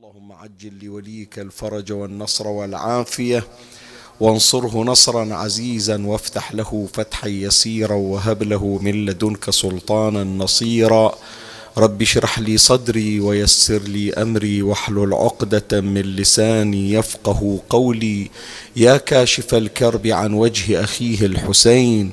اللهم عجل لوليك الفرج والنصر والعافية وانصره نصرا عزيزا وافتح له فتحا يسيرا وهب له من لدنك سلطانا نصيرا. رب اشرح لي صدري ويسر لي أمري واحلل عقدة من لساني يفقه قولي. يا كاشف الكرب عن وجه أخيه الحسين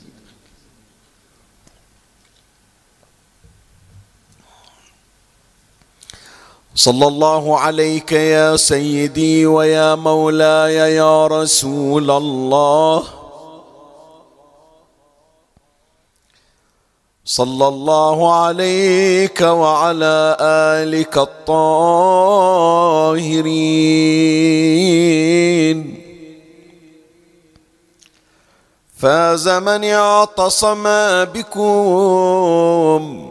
صلى الله عليك يا سيدي ويا مولاي يا رسول الله صلى الله عليك وعلى الك الطاهرين فاز من اعتصم بكم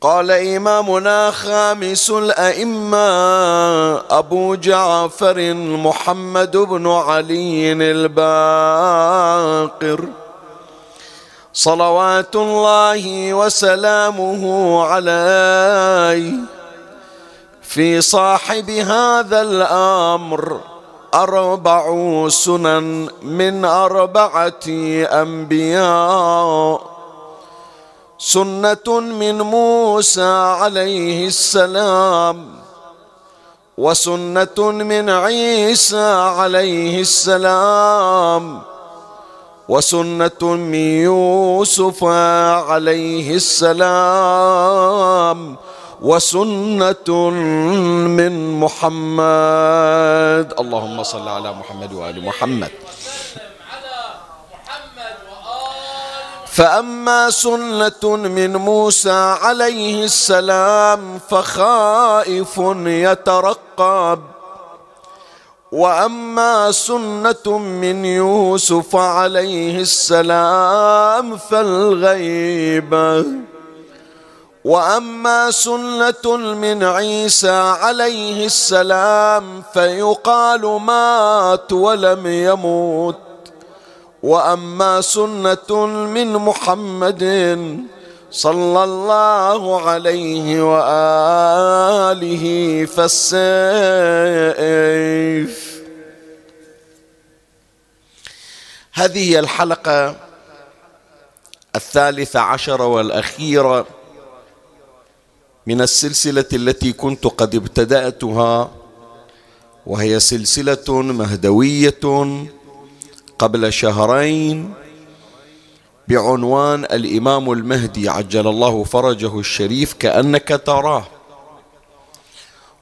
قال إمامنا خامس الأئمة أبو جعفر محمد بن علي الباقر. صلوات الله وسلامه عليه في صاحب هذا الأمر أربع سنن من أربعة أنبياء. سنة من موسى عليه السلام وسنة من عيسى عليه السلام وسنة من يوسف عليه السلام وسنة من محمد اللهم صل على محمد وآل محمد فأما سنة من موسى عليه السلام فخائف يترقب. وأما سنة من يوسف عليه السلام فالغيبة وأما سنة من عيسى عليه السلام فيقال مات ولم يموت. وأما سنة من محمد صلى الله عليه وآله فالسيف. هذه الحلقة الثالثة عشر والاخيره من السلسلة التي كنت قد ابتدأتها وهي سلسلة مهدوية قبل شهرين بعنوان الإمام المهدي عجل الله فرجه الشريف كأنك تراه.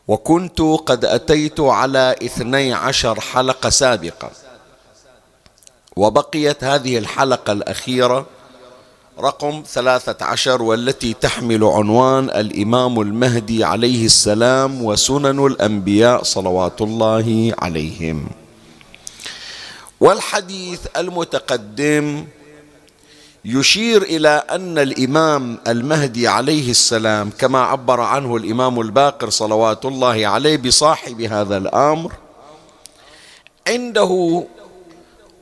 وكنت قد أتيت على اثني عشر حلقة سابقة. وبقيت هذه الحلقة الأخيرة رقم ثلاثة عشر والتي تحمل عنوان الإمام المهدي عليه السلام وسنن الأنبياء صلوات الله عليهم. والحديث المتقدم يشير إلى أن الإمام المهدي عليه السلام كما عبر عنه الإمام الباقر صلوات الله عليه بصاحب هذا الأمر عنده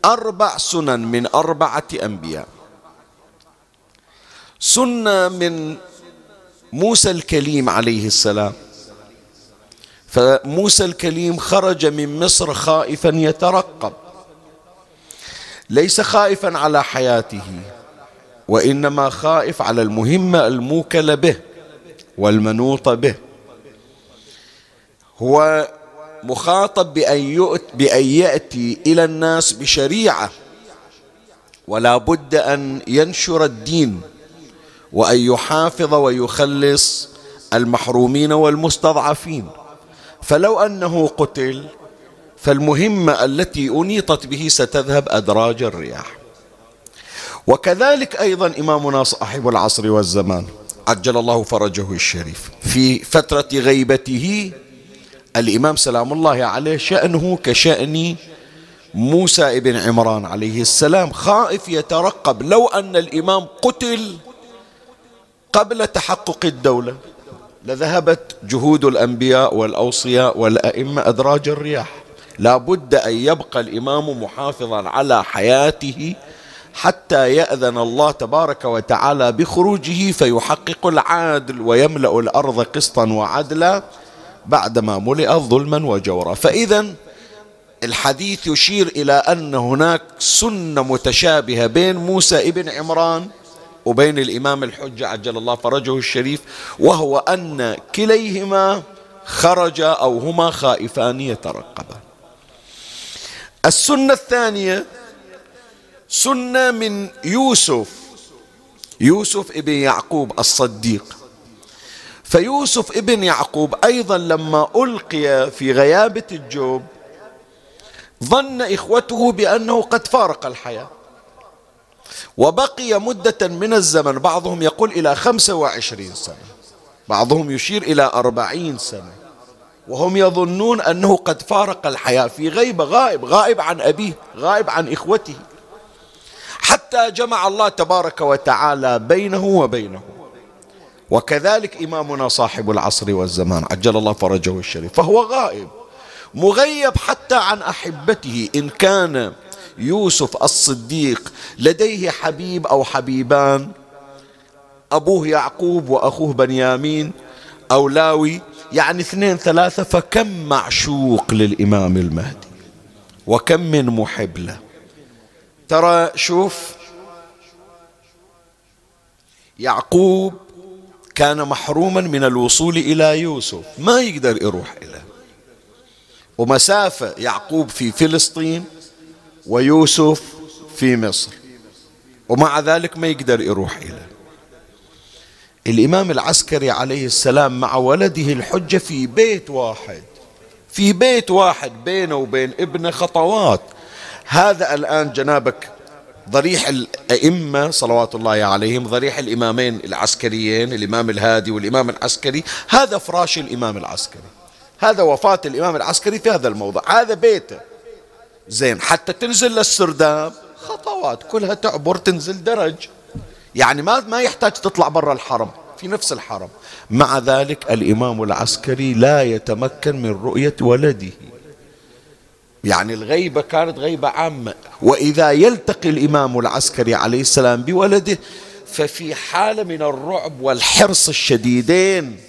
أربع سنن من أربعة أنبياء. سنة من موسى الكليم عليه السلام. فموسى الكليم خرج من مصر خائفا يترقب. ليس خائفا على حياته وإنما خائف على المهمه الموكله به والمنوط به. هو مخاطب بأن, بأن يأتي إلى الناس بشريعة ولا بد أن ينشر الدين وأن يحافظ ويخلص المحرومين والمستضعفين. فلو أنه قتل فالمهمة التي أنيطت به ستذهب أدراج الرياح. وكذلك أيضا إمامنا صاحب العصر والزمان عجل الله فرجه الشريف في فترة غيبته الإمام سلام الله عليه شأنه كشأن موسى ابن عمران عليه السلام. خائف يترقب لو أن الإمام قتل قبل تحقق الدولة لذهبت جهود الأنبياء والأوصياء والأئمة أدراج الرياح. لا بد أن يبقى الإمام محافظا على حياته حتى يأذن الله تبارك وتعالى بخروجه فيحقق العادل ويملأ الأرض قسطا وعدلا بعدما ملئت ظلما وجورا. فإذا الحديث يشير إلى أن هناك سنة متشابهة بين موسى ابن عمران وبين الإمام الحجة عجل الله فرجه الشريف وهو أن كليهما خرج أو هما خائفان يترقبان السنة الثانية سنة من يوسف. يوسف ابن يعقوب الصديق. فيوسف ابن يعقوب أيضا لما ألقي في غيابة الجوب ظن إخوته بأنه قد فارق الحياة. وبقي مدة من الزمن بعضهم يقول إلى خمسة وعشرين سنة بعضهم يشير إلى أربعين سنة. وهم يظنون أنه قد فارق الحياة في غيبة غائب غائب عن أبيه غائب عن إخوته. حتى جمع الله تبارك وتعالى بينه وبينه. وكذلك إمامنا صاحب العصر والزمان عجل الله فرجه الشريف فهو غائب مغيب حتى عن أحبته. إن كان يوسف الصديق لديه حبيب أو حبيبان أبوه يعقوب وأخوه بنيامين أو لاوي يعني اثنين ثلاثة فكم معشوق للإمام المهدي؟ وكم من محب له ترى شوف يعقوب كان محروما من الوصول إلى يوسف ما يقدر يروح إليه. ومسافة يعقوب في فلسطين ويوسف في مصر. ومع ذلك ما يقدر يروح إليه. الإمام العسكري عليه السلام مع ولده الحجة في بيت واحد في بيت واحد بينه وبين ابنه خطوات. هذا الآن جنابك ضريح الأئمة صلوات الله عليهم ضريح الإمامين العسكريين الإمام الهادي والإمام العسكري. هذا فراش الإمام العسكري. هذا وفاة الإمام العسكري في هذا الموضع هذا بيته. زين حتى تنزل للسرداب خطوات كلها تعبر تنزل درج. يعني ما ما يحتاج تطلع برا الحرم في نفس الحرم. مع ذلك الإمام العسكري لا يتمكن من رؤية ولده. يعني الغيبة كانت غيبة عامة. وإذا يلتقي الإمام العسكري عليه السلام بولده ففي حالة من الرعب والحرص الشديدين.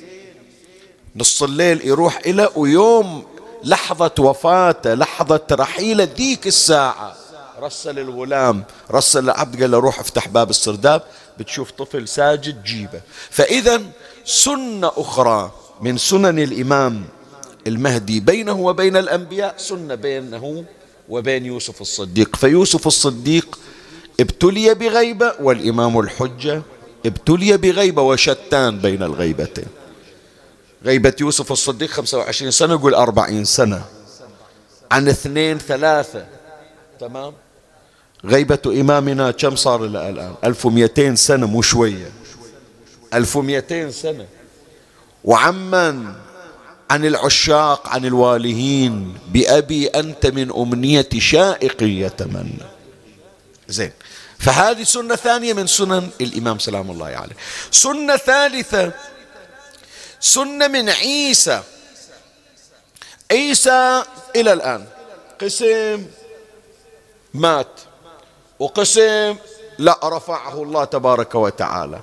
نص الليل يروح إلى ويوم لحظة وفاته لحظة رحيله ذيك الساعة. رسل الغلام رسل العبد قال له روح افتح باب السرداب بتشوف طفل ساجد جيبه. فإذا سنة أخرى من سنن الإمام المهدي بينه وبين الأنبياء سنة بينه وبين يوسف الصديق. فيوسف الصديق ابتلي بغيبة والإمام الحجة ابتلي بغيبة وشتان بين الغيبتين. غيبة يوسف الصديق 25 سنة قول 40 سنة. عن اثنين ثلاثة تمام؟ غيبة إمامنا كم صار الآن 1200 سنة مو شوية. 1200 سنة. وعمن عن العشاق عن الوالهين بأبي أنت من أمنية شائق يتمنى. زين. فهذه سنة ثانية من سنن الإمام سلام الله عليه. سنة ثالثة سنة من عيسى. عيسى إلى الآن. قسم مات. وقسم لا رفعه الله تبارك وتعالى.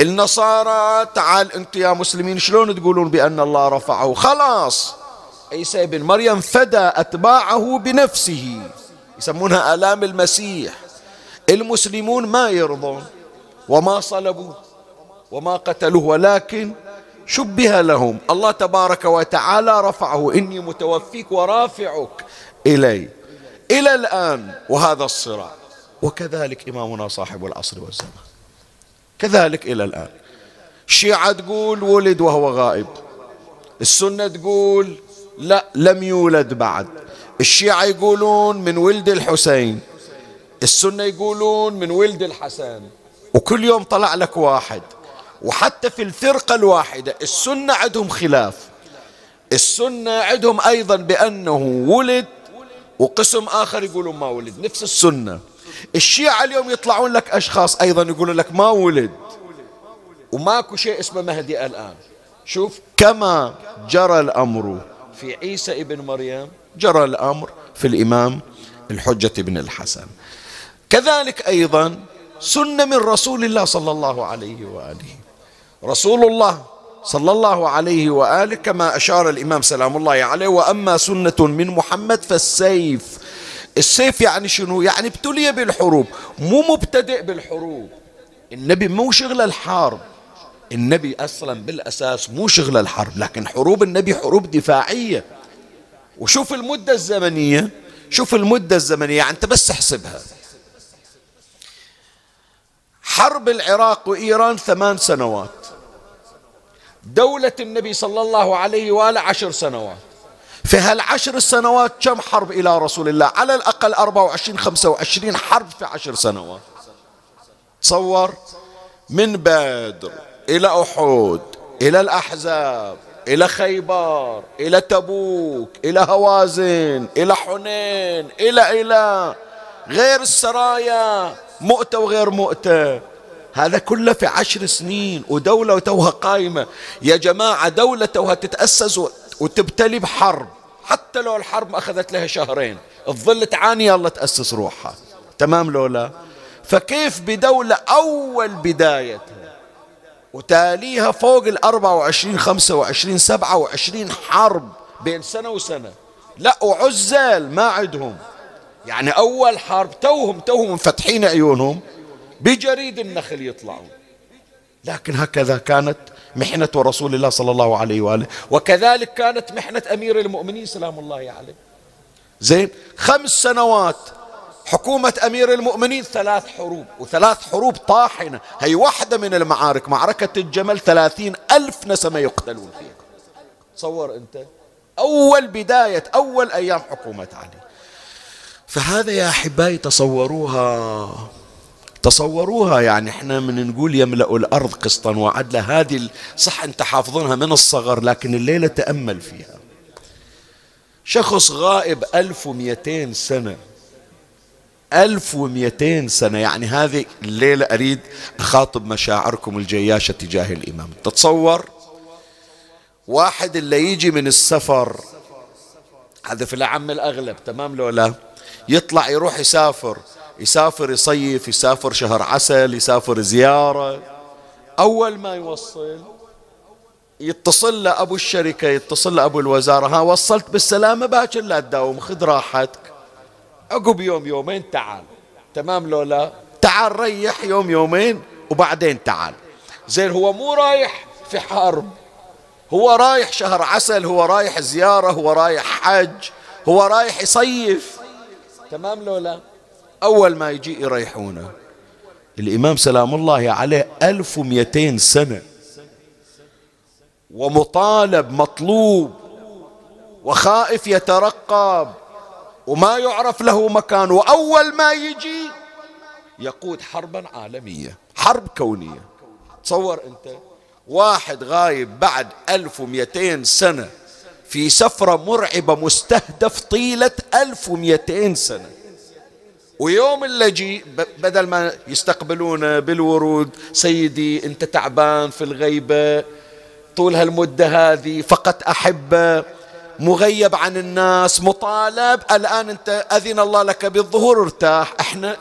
النصارى تعال أنتم يا مسلمين شلون تقولون بأن الله رفعه؟ خلاص. عيسى بن مريم فدى أتباعه بنفسه. يسمونها آلام المسيح. المسلمون ما يرضون وما صلبوا وما قتلوه ولكن شبه لهم. الله تبارك وتعالى رفعه. إني متوفيك ورافعك إلي. إلى الآن وهذا الصراع وكذلك إمامنا صاحب العصر والزمان. كذلك إلى الآن. الشيعة تقول ولد وهو غائب. السنة تقول لا لم يولد بعد. الشيعة يقولون من ولد الحسين. السنة يقولون من ولد الحسن. وكل يوم طلع لك واحد. وحتى في الفرقة الواحدة السنة عندهم خلاف. السنة عندهم أيضا بأنه ولد وقسم آخر يقولون ما ولد. نفس السنة. الشيعة اليوم يطلعون لك أشخاص أيضا يقولون لك ما ولد. وماكو شيء اسمه مهدي الآن. شوف كما جرى الأمر في عيسى ابن مريم جرى الأمر في الإمام الحجة بن الحسن. كذلك أيضا سنة من رسول الله صلى الله عليه وآله. رسول الله صلى الله عليه وآله كما أشار الإمام سلام الله عليه وأما سنة من محمد فالسيف السيف يعني شنو؟ يعني ابتلي بالحروب مو مبتدئ بالحروب. النبي مو شغل الحرب. النبي أصلا بالأساس مو شغل الحرب لكن حروب النبي حروب دفاعية. وشوف المدة الزمنية شوف المدة الزمنية يعني أنت بس احسبها. حرب العراق وإيران ثمان سنوات. دولة النبي صلى الله عليه وآله عشر سنوات. في هالعشر السنوات كم حرب إلى رسول الله؟ على الأقل 24 25 حرب في عشر سنوات. تصور من بدر إلى أحد إلى الأحزاب إلى خيبر إلى تبوك إلى هوازن إلى حنين إلى إلى غير السرايا مؤتة وغير مؤتة. هذا كله في عشر سنين ودولة توها قائمة. يا جماعة دولة توها تتأسس وتبتلي بحرب. حتى لو الحرب أخذت لها شهرين تظل تعاني الله تأسس روحها. تمام لولا؟ فكيف بدولة أول بدايتها وتاليها فوق خمسة وعشرين سبعة وعشرين حرب بين سنة وسنة؟ لا وعزال ما عندهم يعني أول حرب توهم توهم مفتحين عيونهم بجريد النخل يطلعون. لكن هكذا كانت محنة رسول الله صلى الله عليه وآله. وكذلك كانت محنة أمير المؤمنين سلام الله عليه. زين خمس سنوات حكومة أمير المؤمنين ثلاث حروب وثلاث حروب طاحنة. هي واحدة من المعارك معركة الجمل ثلاثين ألف نسمة يقتلون فيها. تصور أنت أول بداية أول أيام حكومة علي. فهذا يا أحبائي تصوروها تصوروها يعني إحنا من نقول يملأ الأرض قسطا وعدلا هذه صح أنت حافظونها من الصغر لكن الليلة تأمل فيها. شخص غائب ألف ومئتين سنة. ألف ومئتين سنة. يعني هذه الليلة أريد أخاطب مشاعركم الجياشة تجاه الإمام. تتصور واحد اللي يجي من السفر هذا في العم الأغلب تمام لو لا؟ يطلع يروح يسافر. يسافر يصيف يسافر شهر عسل يسافر زيارة. أول ما يوصل يتصل له أبو الشركة يتصل له أبو الوزارة. ها وصلت بالسلامة باكر لا تداوم خذ راحتك. عقب يوم يومين تعال. تمام لو لا؟ تعال ريح يوم يومين وبعدين تعال. زين هو مو رايح في حرب. هو رايح شهر عسل هو رايح زيارة هو رايح حج هو رايح يصيف. تمام لو لا؟ أول ما يجي يريحونه. الإمام سلام الله عليه ألف ومئتين سنة. ومطالب مطلوب. وخائف يترقب. وما يعرف له مكان. وأول ما يجي يقود حربا عالمية. حرب كونية. تصور أنت. واحد غايب بعد ألف ومئتين سنة. في سفرة مرعبة مستهدف طيلة ألف ومئتين سنة. ويوم اللجي بدل ما يستقبلونه بالورود سيدي انت تعبان في الغيبة طول هالمدة هذه فقط أحبة مغيب عن الناس مطالب الآن أنت أذن الله لك بالظهور ارتاح. إحنا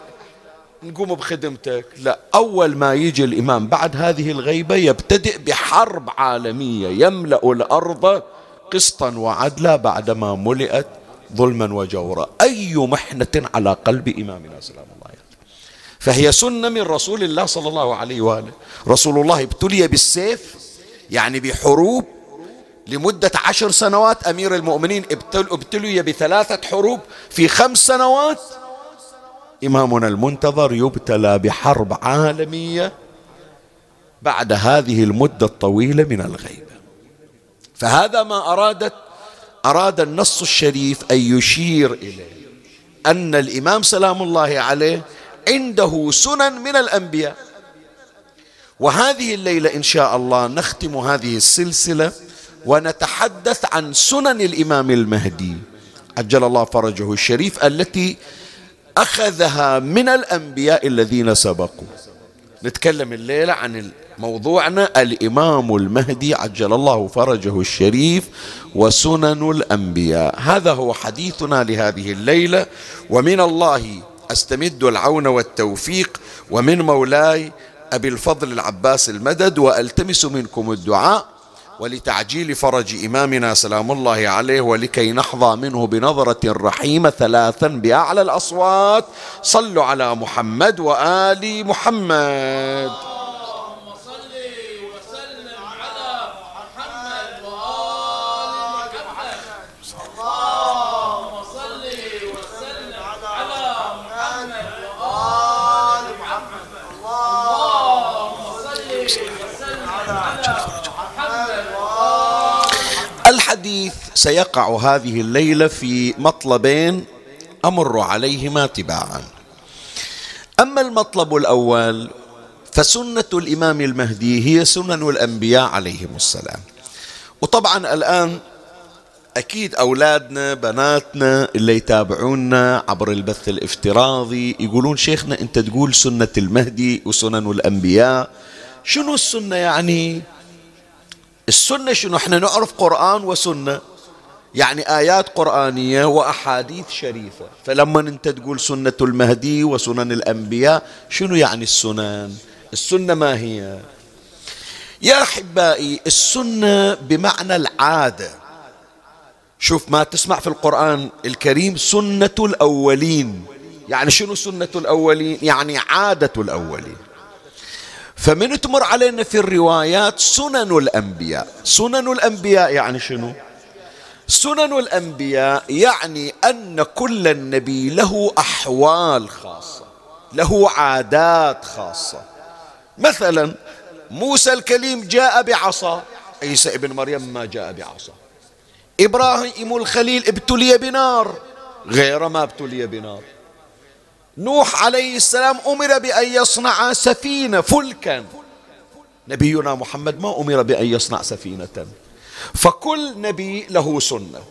نقوم بخدمتك. لا أول ما يجي الإمام بعد هذه الغيبة يبتدئ بحرب عالمية يملأ الأرض قسطا وعدلا بعدما ملئت. ظلما وجورا. أي محنة على قلب إمامنا سلام الله عليه. فهي سنة من رسول الله صلى الله عليه وآله. رسول الله ابتلي بالسيف يعني بحروب لمدة عشر سنوات. أمير المؤمنين ابتلي بثلاثة حروب في خمس سنوات. إمامنا المنتظر يبتلى بحرب عالمية بعد هذه المدة الطويلة من الغيبة. فهذا ما أرادت أراد النص الشريف أن يشير إليه. أن الإمام سلام الله عليه عنده سنن من الأنبياء. وهذه الليلة إن شاء الله نختم هذه السلسلة ونتحدث عن سنن الإمام المهدي. عجل الله فرجه الشريف التي أخذها من الأنبياء الذين سبقوا. نتكلم الليلة عن موضوعنا الإمام المهدي عجل الله فرجه الشريف وسنن الأنبياء. هذا هو حديثنا لهذه الليلة ومن الله أستمد العون والتوفيق ومن مولاي أبي الفضل العباس المدد وألتمس منكم الدعاء ولتعجيل فرج إمامنا سلام الله عليه ولكي نحظى منه بنظرة رحيمة ثلاثا بأعلى الأصوات. صلوا على محمد وآل محمد. سيقع هذه الليلة في مطلبين أمر عليهما تباعا. أما المطلب الأول فسنة الإمام المهدي هي سنن الأنبياء عليهم السلام. وطبعا الآن أكيد أولادنا بناتنا اللي يتابعونا عبر البث الافتراضي يقولون شيخنا أنت تقول سنة المهدي وسنن الأنبياء. شنو السنة يعني؟ السنة شنو؟ إحنا نعرف قرآن وسنة. يعني آيات قرآنية وأحاديث شريفة. فلما أنت تقول سنة المهدي وسنن الأنبياء شنو يعني السنن؟ السنة ما هي؟ يا أحبائي السنة بمعنى العادة. شوف ما تسمع في القرآن الكريم سنة الأولين. يعني شنو سنة الأولين؟ يعني عادة الأولين. فمن تمر علينا في الروايات سنن الأنبياء. سنن الأنبياء يعني شنو؟ سنن الأنبياء يعني أن كل النبي له أحوال خاصة له عادات خاصة. مثلا موسى الكليم جاء بعصا عيسى ابن مريم ما جاء بعصا. إبراهيم الخليل ابتلي بنار غير ما ابتلي بنار. نوح عليه السلام أمر بأن يصنع سفينة فلكا. نبينا محمد ما أمر بأن يصنع سفينة. فكل نبي له سنة.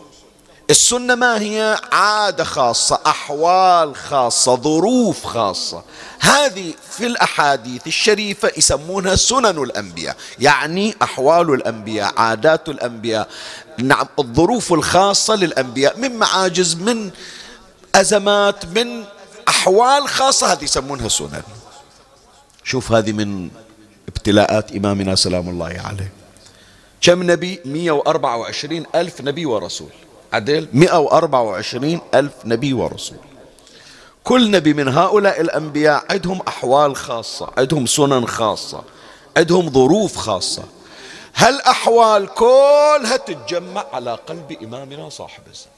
السنة ما هي؟ عادة خاصة أحوال خاصة ظروف خاصة. هذه في الأحاديث الشريفة يسمونها سنن الأنبياء يعني أحوال الأنبياء عادات الأنبياء نعم الظروف الخاصة للأنبياء من معاجز من أزمات من أحوال خاصة هذه يسمونها سنن. شوف هذه من ابتلاءات إمامنا سلام الله عليه. كم نبي؟ 124 ألف نبي ورسول. عدل؟ 124 ألف نبي ورسول. كل نبي من هؤلاء الأنبياء عندهم أحوال خاصة عندهم سنن خاصة عندهم ظروف خاصة. هالأحوال كلها تتجمع على قلب إمامنا صاحب الزمان.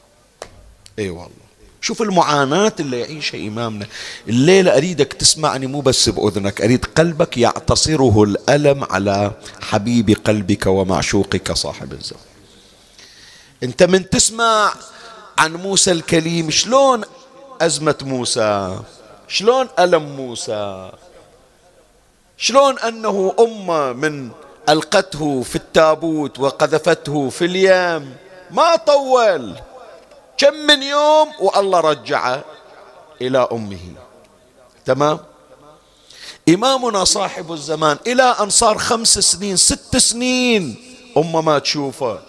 إي والله. شوف المعاناة اللي يعيشها إمامنا. الليلة أريدك تسمعني مو بس بأذنك أريد قلبك يعتصره الألم على حبيب قلبك ومعشوقك صاحب الزمان. أنت من تسمع عن موسى الكليم شلون أزمة موسى؟ شلون ألم موسى؟ شلون أنه أمة من ألقته في التابوت وقذفته في اليم؟ ما طول. كم من يوم والله رجعه إلى أمه. تمام؟ إمامنا صاحب الزمان إلى أن صار خمس سنين ست سنين أمه ما تشوفه.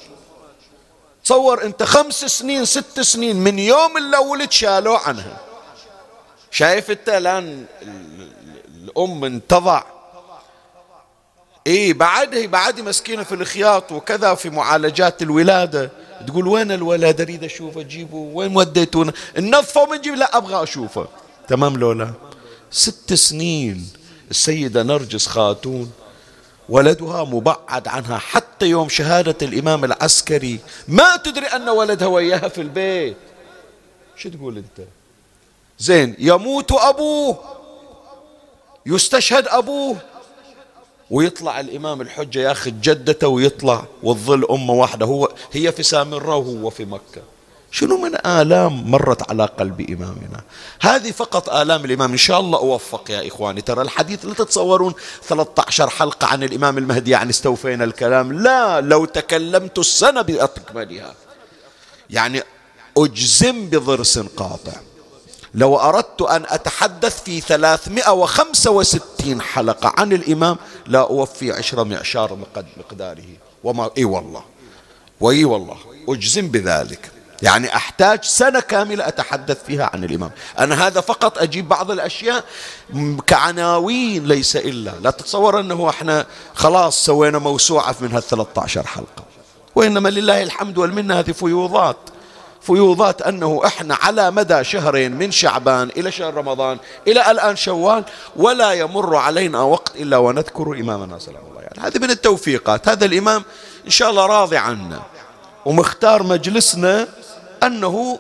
تصور أنت خمس سنين ست سنين من يوم اللي ولد شالوه عنها. شايف أنت الآن الأم انتضع. اي بعدها بعد مسكينة في الخياط وكذا في معالجات الولادة. تقول وين الولد أريد أشوفه؟ جيبه. وين وديتونا النظفه ومن جيب لا أبغى أشوفه. تمام لولا؟ ست سنين. السيدة نرجس خاتون. ولدها مبعد عنها حتى يوم شهادة الإمام العسكري. ما تدري أن ولدها وياها في البيت. شو تقول أنت؟ زين يموت أبوه. يستشهد أبوه. ويطلع الإمام الحجة ياخذ جدته ويطلع وتظل أمة واحدة. هو هي في سامرة وهو في مكة. شنو من آلام مرت على قلب إمامنا؟ هذه فقط آلام الإمام. إن شاء الله أوفق يا إخواني. ترى الحديث لا تتصورون 13 حلقة عن الإمام المهدي يعني استوفينا الكلام. لا لو تكلمت السنة بأكملها يعني أجزم بضرس قاطع. لو أردت أن أتحدث في 365 حلقة عن الإمام لا أوفي عشر معشار مقداره. وما إي والله. وإي والله. أجزم بذلك. يعني أحتاج سنة كاملة أتحدث فيها عن الإمام. أنا هذا فقط أجيب بعض الأشياء كعناوين ليس إلا. لا تتصور أنه إحنا خلاص سوينا موسوعة من هال 13 حلقة. وإنما لله الحمد والمنة هذه فيوضات. فيوضات أنه إحنا على مدى شهرين من شعبان إلى شهر رمضان إلى الآن شوال ولا يمر علينا وقت إلا ونذكر إمامنا سلام الله يعني هذه من التوفيقات. هذا الإمام إن شاء الله راضي عنا ومختار مجلسنا أنه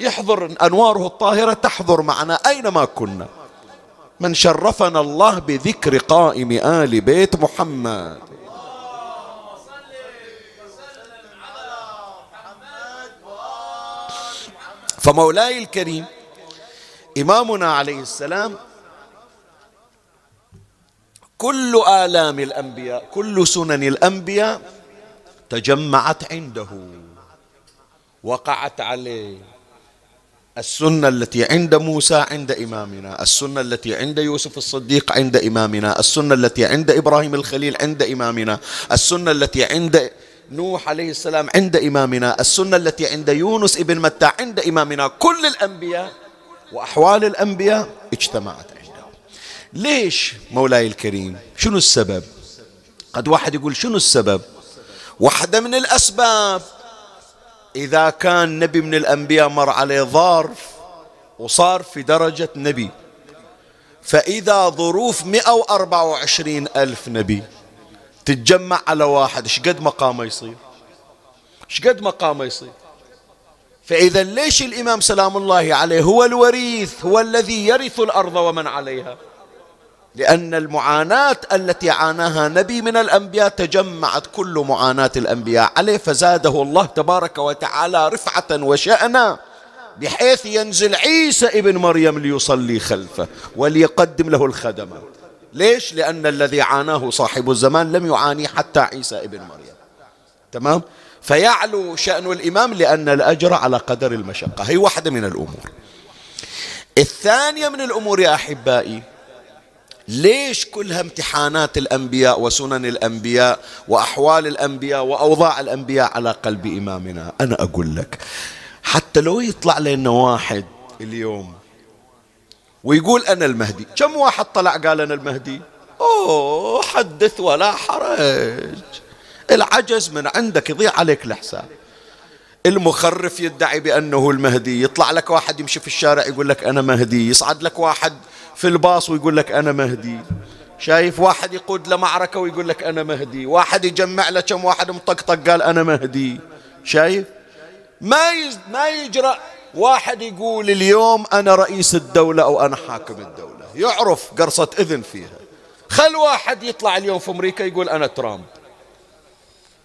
يحضر أنواره الطاهرة تحضر معنا أينما كنا. من شرفنا الله بذكر قائم آل بيت محمد. فمولاي الكريم إمامنا عليه السلام كل آلام الأنبياء كل سنن الأنبياء تجمعت عنده وقعت عليه. السنة التي عند موسى عند إمامنا السنة التي عند يوسف الصديق عند إمامنا السنة التي عند إبراهيم الخليل عند إمامنا السنة التي عند نوح عليه السلام عند إمامنا السنة التي عند يونس ابن متى عند إمامنا. كل الأنبياء وأحوال الأنبياء اجتمعت عنده ليش مولاي الكريم؟ شنو السبب؟ قد واحد يقول شنو السبب؟ واحدة من الأسباب. إذا كان نبي من الأنبياء مر عليه ظرف وصار في درجة نبي فإذا ظروف 124 ألف نبي تتجمع على واحد إيش قد مقامه يصير؟ إيش قد مقامه يصير؟ فإذا ليش الإمام سلام الله عليه هو الوريث هو الذي يرث الأرض ومن عليها؟ لأن المعاناة التي عاناها نبي من الأنبياء تجمعت كل معاناة الأنبياء عليه فزاده الله تبارك وتعالى رفعة وشأنا بحيث ينزل عيسى ابن مريم ليصلي خلفه وليقدم له الخدمات. ليش؟ لأن الذي عاناه صاحب الزمان لم يعاني حتى عيسى ابن مريم تمام؟ فيعلو شأن الإمام لأن الأجر على قدر المشقة هي واحدة من الأمور الثانية من الأمور يا أحبائي ليش كلها امتحانات الأنبياء وسنن الأنبياء وأحوال الأنبياء وأوضاع الأنبياء على قلب إمامنا أنا أقول لك حتى لو يطلع لنا واحد اليوم ويقول أنا المهدي. كم واحد طلع قال أنا المهدي؟ أوه حدث ولا حرج. العجز من عندك يضيع عليك الحساب المخرف يدعي بأنه المهدي. يطلع لك واحد يمشي في الشارع يقول لك أنا مهدي. يصعد لك واحد في الباص ويقول لك أنا مهدي. شايف واحد يقود لمعركة ويقول لك أنا مهدي. واحد يجمع له كم واحد مطقطق قال أنا مهدي. شايف؟ ما ما يجرأ. واحد يقول اليوم أنا رئيس الدولة أو أنا حاكم الدولة. يعرف قرصة إذن فيها. خل واحد يطلع اليوم في أمريكا يقول أنا ترامب.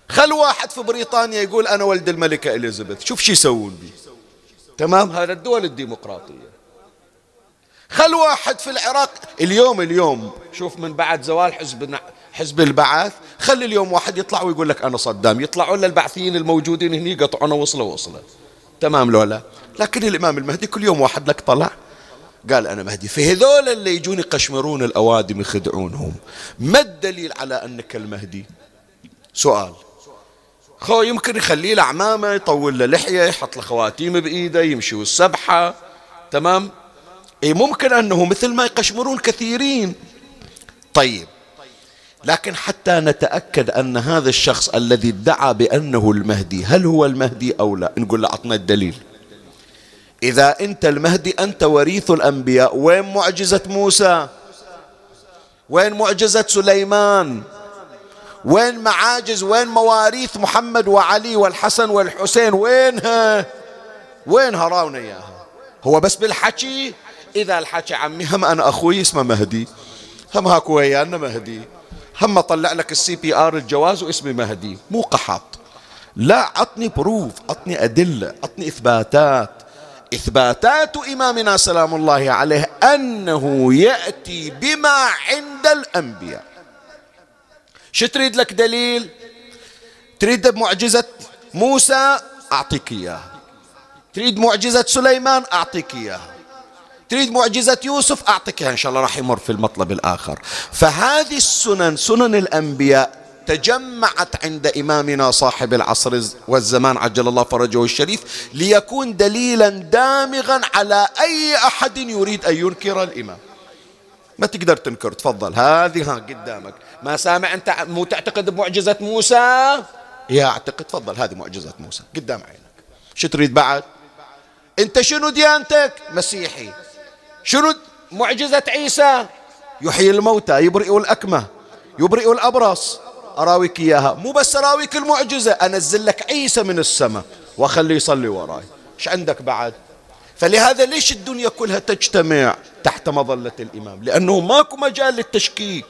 خل واحد في بريطانيا يقول أنا ولد الملكة إليزابيث. شوف شو يسوون بي. تمام؟ هذا الدول الديمقراطية. خل واحد في العراق اليوم اليوم. شوف من بعد زوال حزب حزب البعث خلي اليوم واحد يطلع ويقول لك أنا صدام. يطلعوا لنا البعثيين الموجودين هني يقطعونا وصلة وصلة تمام لولا؟ لكن الإمام المهدي كل يوم واحد لك طلع. قال أنا مهدي فهذول اللي يجون يقشمرون الأوادم يخدعونهم ما الدليل على أنك المهدي؟ سؤال. خو يمكن يخليه له عمامة يطول له لحية يحط له خواتيم بإيده يمشي والسبحة. تمام؟ إيه ممكن أنه مثل ما يقشمرون كثيرين. طيب. لكن حتى نتأكد أن هذا الشخص الذي ادعى بأنه المهدي هل هو المهدي أو لا؟ نقول له أعطنا الدليل. إذا أنت المهدي أنت وريث الأنبياء. وين معجزة موسى؟ وين معجزة سليمان؟ وين معاجز وين مواريث محمد وعلي والحسن والحسين؟ وينها وينها راونا إياها هو بس بالحكي؟ إذا الحكي عمي هم أنا أخوي اسمه مهدي. هم هاكو ويانا مهدي. هم طلع لك ال CPR الجواز واسمي مهدي. مو قحط. لا عطني proof عطني أدلة عطني إثباتات. إثباتات إمامنا سلام الله عليه أنه يأتي بما عند الأنبياء. شو تريد لك دليل؟ تريد معجزة موسى؟ أعطيك إياها. تريد معجزة سليمان؟ أعطيك إياها. تريد معجزة يوسف؟ أعطيك إياها. إن شاء الله راح يمر في المطلب الآخر. فهذه السنن سنن الأنبياء تجمعت عند إمامنا صاحب العصر والزمان عجل الله فرجه الشريف ليكون دليلا دامغا على أي أحد يريد أن ينكر الإمام. ما تقدر تنكر تفضل. هذه ها قدامك. ما سامع أنت؟ مو تعتقد بمعجزة موسى؟ يا أعتقد تفضل. هذه معجزة موسى. قدام عينك. شو تريد بعد؟ أنت شنو ديانتك؟ مسيحي. شنو معجزة عيسى؟ يحيي الموتى يبرئ الأكمة يبرئ الأبرص. أراويك إياها. مو بس أراويك المعجزة أنزل لك عيسى من السماء وأخليه يصلي وراي. إيش عندك بعد؟ فلهذا ليش الدنيا كلها تجتمع تحت مظلة الإمام؟ لأنه ماكو مجال للتشكيك.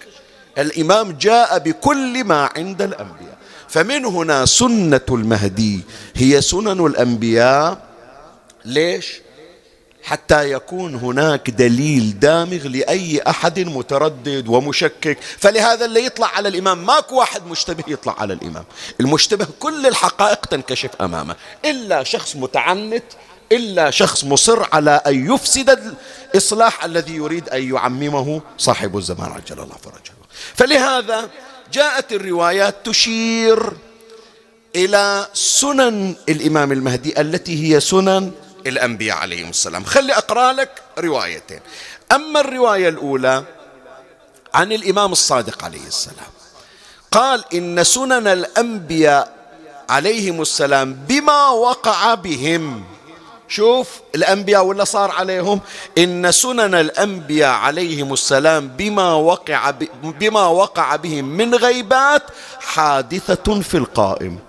الإمام جاء بكل ما عند الأنبياء. فمن هنا سنة المهدي. هي سنن الأنبياء. ليش؟ حتى يكون هناك دليل دامغ لأي أحد متردد ومشكك. فلهذا اللي يطلع على الإمام ماكو واحد مشتبه يطلع على الإمام. المشتبه كل الحقائق تنكشف أمامه. إلا شخص متعنت إلا شخص مصر على أن يفسد الإصلاح الذي يريد أن يعممه صاحب الزمان. عجل الله فرجه. فلهذا جاءت الروايات تشير إلى سنن الإمام المهدي التي هي سنن الأنبياء عليهم السلام. خلي أقرأ لك روايتين. أما الرواية الأولى عن الإمام الصادق عليه السلام. قال إن سنن الأنبياء عليهم السلام بما وقع بهم. شوف الأنبياء ولا صار عليهم؟ إن سنن الأنبياء عليهم السلام بما وقع بما وقع بهم من غيبات حادثة في القائم.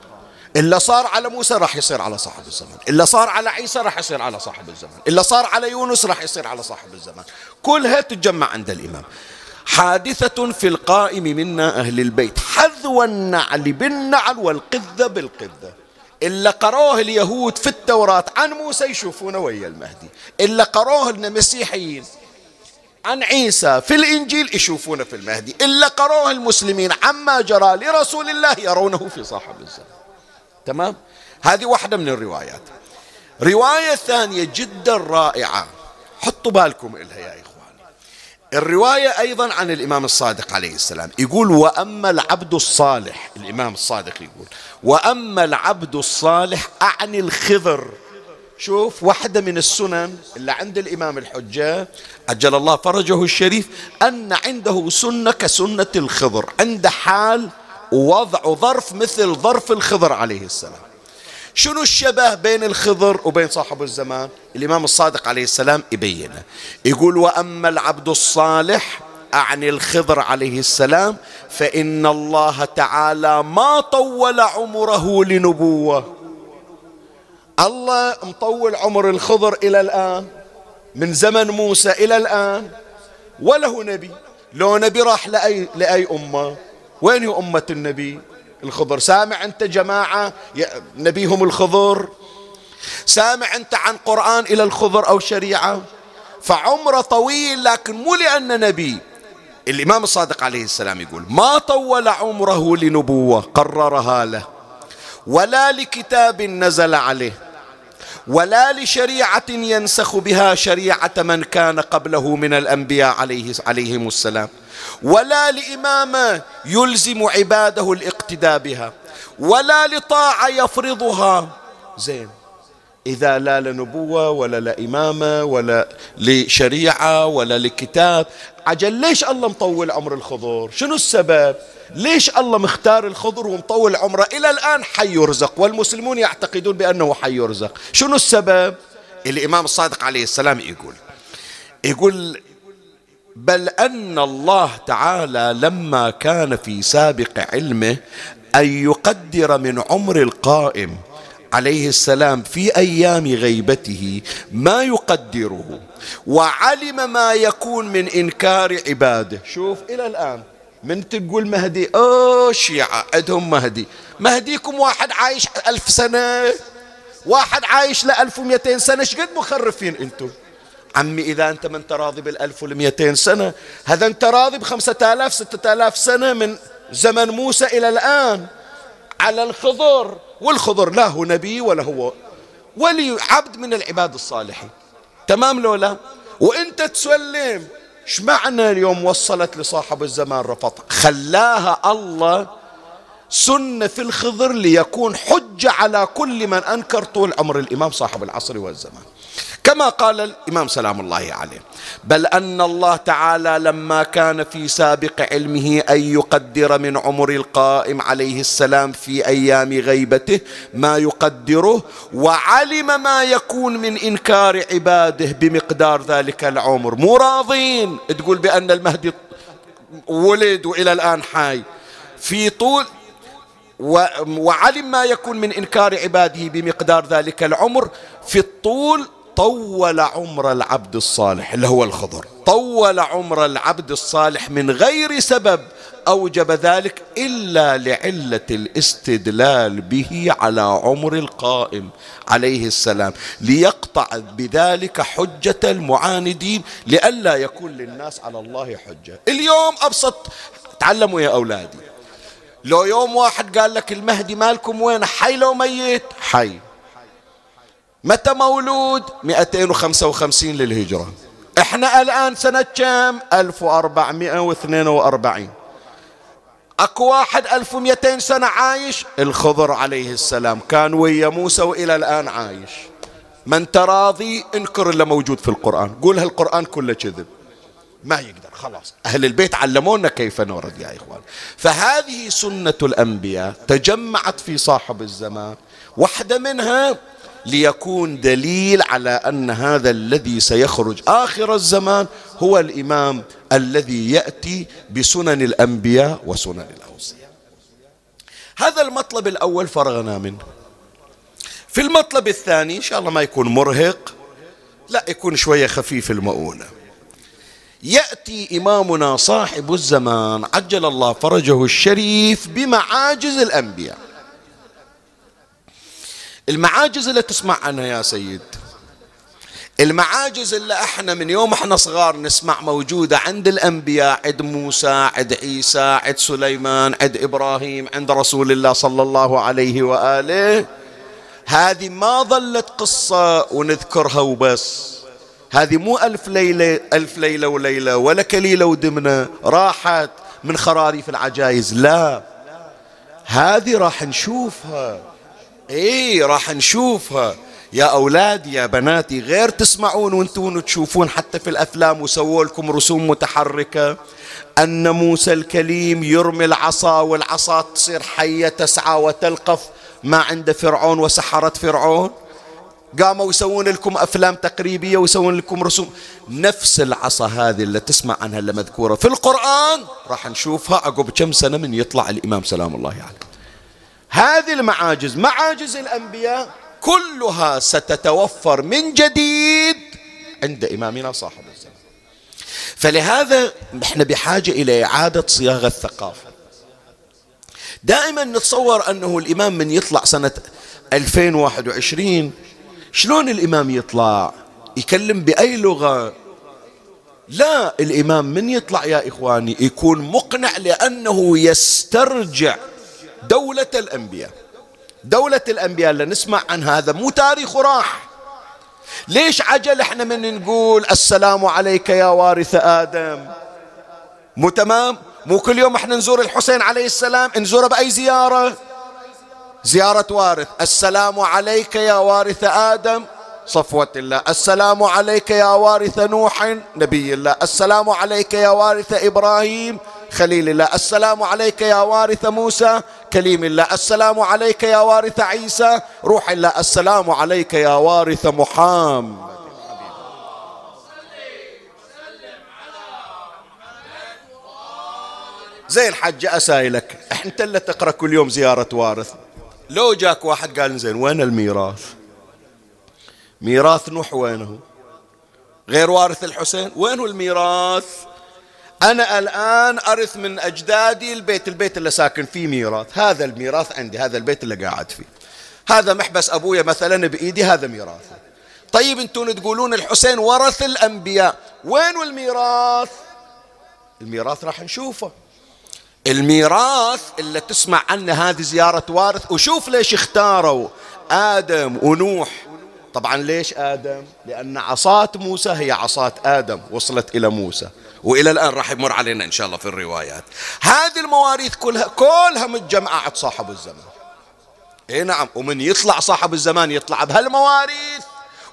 إلا صار على موسى راح يصير على صاحب الزمان إلا صار على عيسى راح يصير على صاحب الزمان إلا صار على يونس راح يصير على صاحب الزمان كلها تتجمع عند الإمام. حادثة في القائم منا أهل البيت. حذو النعل بالنعل والقذة بالقذة. إلا قروه اليهود في التوراة عن موسى يشوفونه ويا المهدي. إلا قروه المسيحيين عن عيسى في الإنجيل يشوفونه في المهدي. إلا قروه المسلمين عما جرى لرسول الله يرونه في صاحب الزمان تمام؟ هذه واحدة من الروايات. رواية ثانية جدا رائعة. حطوا بالكم إلها يا إخواني. الرواية أيضا عن الإمام الصادق عليه السلام. يقول وأما العبد الصالح. الإمام الصادق يقول وأما العبد الصالح أعني الخضر. شوف واحدة من السنن اللي عند الإمام الحجة عجل الله فرجه الشريف أن عنده سنة كسنة الخضر عنده حال ووضع ظرف مثل ظرف الخضر عليه السلام. شنو الشبه بين الخضر وبين صاحب الزمان؟ الإمام الصادق عليه السلام يبينه يقول وأما العبد الصالح أعني الخضر عليه السلام فإن الله تعالى ما طول عمره لنبوة. الله مطول عمر الخضر إلى الآن من زمن موسى إلى الآن وله نبي. لو نبي راح لأي, لأي أمة؟ وين هي أمة النبي؟ الخضر. سامع أنت جماعة؟ نبيهم الخضر. سامع أنت عن قرآن إلى الخضر أو شريعة؟ فعمره طويل لكن مو لأن نبي. الإمام الصادق عليه السلام يقول ما طول عمره لنبوة قررها له ولا لكتاب نزل عليه. ولا لشريعة ينسخ بها شريعة من كان قبله من الأنبياء عليه عليهم السلام. ولا لإمامة يلزم عباده الاقتداء بها. ولا لطاعة يفرضها. زين. إذا لا لنبوة ولا لإمامة ولا لشريعة ولا لكتاب عجل ليش الله مطول عمر الخضر شنو السبب؟ ليش الله مختار الخضر ومطول عمره؟ إلى الآن حي يرزق والمسلمون يعتقدون بأنه حي يرزق. شنو السبب؟ الإمام الصادق عليه السلام يقول يقول بل أن الله تعالى لما كان في سابق علمه أن يقدر من عمر القائم عليه السلام في أيام غيبته ما يقدره وعلم ما يكون من إنكار عباده. شوف إلى الآن من تقول مهدي؟ أوه شيعة عندهم مهدي. مهديكم واحد عايش ألف سنة واحد عايش ل 1200 سنة إيش قد مخرفين أنتم؟ عمي إذا أنت من تراضي بالألف والمئتين سنة هذا أنت راضي آلاف ستة آلاف سنة من زمن موسى إلى الآن. على الخضر والخضر لا هو نبي ولا هو ولي عبد من العباد الصالحين. تمام لولا وانت تسلم إيش معنى اليوم وصلت لصاحب الزمان رفض؟ خلاها الله سنة في الخضر ليكون حجة على كل من أنكر طول عمر الإمام صاحب العصر والزمان. كما قال الإمام سلام الله عليه. بل أن الله تعالى لما كان في سابق علمه أن يقدر من عمر القائم عليه السلام في أيام غيبته ما يقدره وعلم ما يكون من إنكار عباده بمقدار ذلك العمر. مو راضين. تقول بأن المهدي ولد وإلى الآن حي. في طول وعلم ما يكون من إنكار عباده بمقدار ذلك العمر. في الطول طول عمر العبد الصالح اللي هو الخضر. طول عمر العبد الصالح من غير سبب أوجب ذلك إلا لعلة الاستدلال به على عمر القائم عليه السلام ليقطع بذلك حجة المعاندين لئلا يكون للناس على الله حجة. اليوم أبسط تعلموا يا أولادي لو يوم واحد قال لك المهدي مالكم وين؟ حي لو ميت؟ حي. متى مولود؟ 255 للهجرة. إحنا الآن سنة كم 1442 أكو واحد 1200 سنة عايش؟ الخضر عليه السلام. كان ويا موسى وإلى الآن عايش. من تراضي انكر اللي موجود في القرآن. قول هالقرآن كله كذب. ما يقدر. خلاص. أهل البيت علمونا كيف نورد يا إخوان. فهذه سنة الأنبياء تجمعت في صاحب الزمان. واحدة منها ليكون دليل على أن هذا الذي سيخرج آخر الزمان هو الإمام الذي يأتي بسنن الأنبياء وسنن الأوصياء. هذا المطلب الأول فرغنا منه. في المطلب الثاني إن شاء الله ما يكون مرهق لا يكون شوية خفيف المؤونة. يأتي إمامنا صاحب الزمان عجل الله فرجه الشريف بمعاجز الأنبياء. المعاجز اللي تسمع عنها يا سيد. المعاجز اللي إحنا من يوم إحنا صغار نسمع موجودة عند الأنبياء عند موسى عند عيسى عند سليمان عند إبراهيم عند رسول الله صلى الله عليه وآله. هذه ما ظلت قصة ونذكرها وبس. هذه مو ألف ليلة ألف ليلة وليلة ولا كليلة ودمنة راحت من خراريف العجائز لا. هذه راح نشوفها. اي راح نشوفها. يا اولادي يا بناتي غير تسمعون وأنتم تشوفون حتى في الأفلام وسووا لكم رسوم متحركة. أن موسى الكليم يرمي العصا والعصا تصير حية تسعى وتلقف ما عند فرعون وسحرة فرعون. قاموا يسوون لكم أفلام تقريبية ويسوون لكم رسوم. نفس العصا هذه اللي تسمع عنها اللي مذكورة في القرآن. راح نشوفها عقب كم سنة من يطلع الإمام سلام الله عليه. يعني. هذه المعاجز معاجز الأنبياء كلها ستتوفر من جديد عند إمامنا صاحب الزمان. فلهذا إحنا بحاجة إلى إعادة صياغة الثقافة. دائما نتصور أنه الإمام من يطلع سنة 2021 شلون الإمام يطلع؟ يكلم بأي لغة؟ لا الإمام من يطلع يا إخواني يكون مقنع لأنه يسترجع دولة الأنبياء. دولة الأنبياء اللي نسمع عن هذا مو تاريخ راح ليش عجل إحنا من نقول السلام عليك يا وارث آدم؟ مو تمام؟ مو كل يوم إحنا نزور الحسين عليه السلام نزوره بأي زيارة؟ زيارة وارث. السلام عليك يا وارث آدم. صفوة الله. السلام عليك يا وارث نوح نبي الله. السلام عليك يا وارث إبراهيم. خليل الله. السلام عليك يا وارث موسى. كليم الله. السلام عليك يا وارث عيسى. روح الله. السلام عليك يا وارث محمد. زين حج أسايلك. أنت اللي تقرأ كل يوم زيارة وارث. لو جاك واحد قال زين وين الميراث؟ ميراث نوح وينه؟ غير وارث الحسين؟ وين الميراث؟ أنا الآن أرث من أجدادي البيت البيت اللي ساكن فيه ميراث. هذا الميراث عندي هذا البيت اللي قاعد فيه. هذا محبس أبويا مثلا بإيدي هذا ميراثه طيب أنتم تقولون الحسين ورث الأنبياء. وين الميراث؟ الميراث راح نشوفه. الميراث اللي تسمع عنه هذه زيارة وارث وشوف ليش اختاروا آدم ونوح. طبعا ليش آدم؟ لأن عصاة موسى هي عصاة آدم وصلت إلى موسى. وإلى الآن راح يمر علينا إن شاء الله في الروايات. هذه المواريث كلها كلها متجمعة عند صاحب الزمان. إي نعم ومن يطلع صاحب الزمان يطلع بهالمواريث.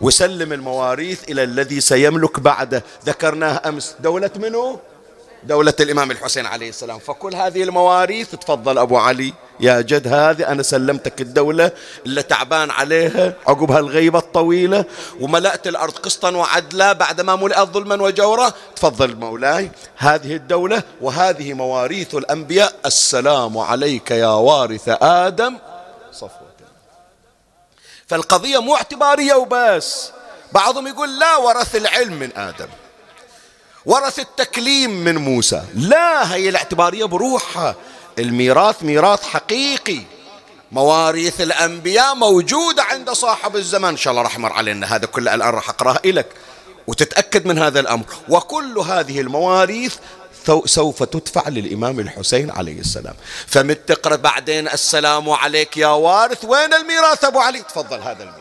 وسلم المواريث إلى الذي سيملك بعده. ذكرناه أمس. دولة منه دولة الإمام الحسين عليه السلام. فكل هذه المواريث تفضل أبو علي. يا جد هذه أنا سلمتك الدولة اللي تعبان عليها عقب هالغيبة الطويلة وملأت الأرض قسطا وعدلا بعدما ملأت ظلما وجورا. تفضل مولاي. هذه الدولة وهذه مواريث الأنبياء. السلام عليك يا وارث آدم. صفوة. فالقضية مو اعتبارية وبس. بعضهم يقول لا ورث العلم من آدم. ورث التكليم من موسى. لا هي الاعتبارية بروحها. الميراث ميراث حقيقي. مواريث الأنبياء موجودة عند صاحب الزمان. إن شاء الله راح يمر علينا. هذا كله الآن راح أقرأه لك وتتأكد من هذا الأمر. وكل هذه المواريث سوف تدفع للإمام الحسين عليه السلام. فمن تقرأ بعدين. السلام عليك يا وارث. وين الميراث أبو علي؟ تفضل هذا الميراث.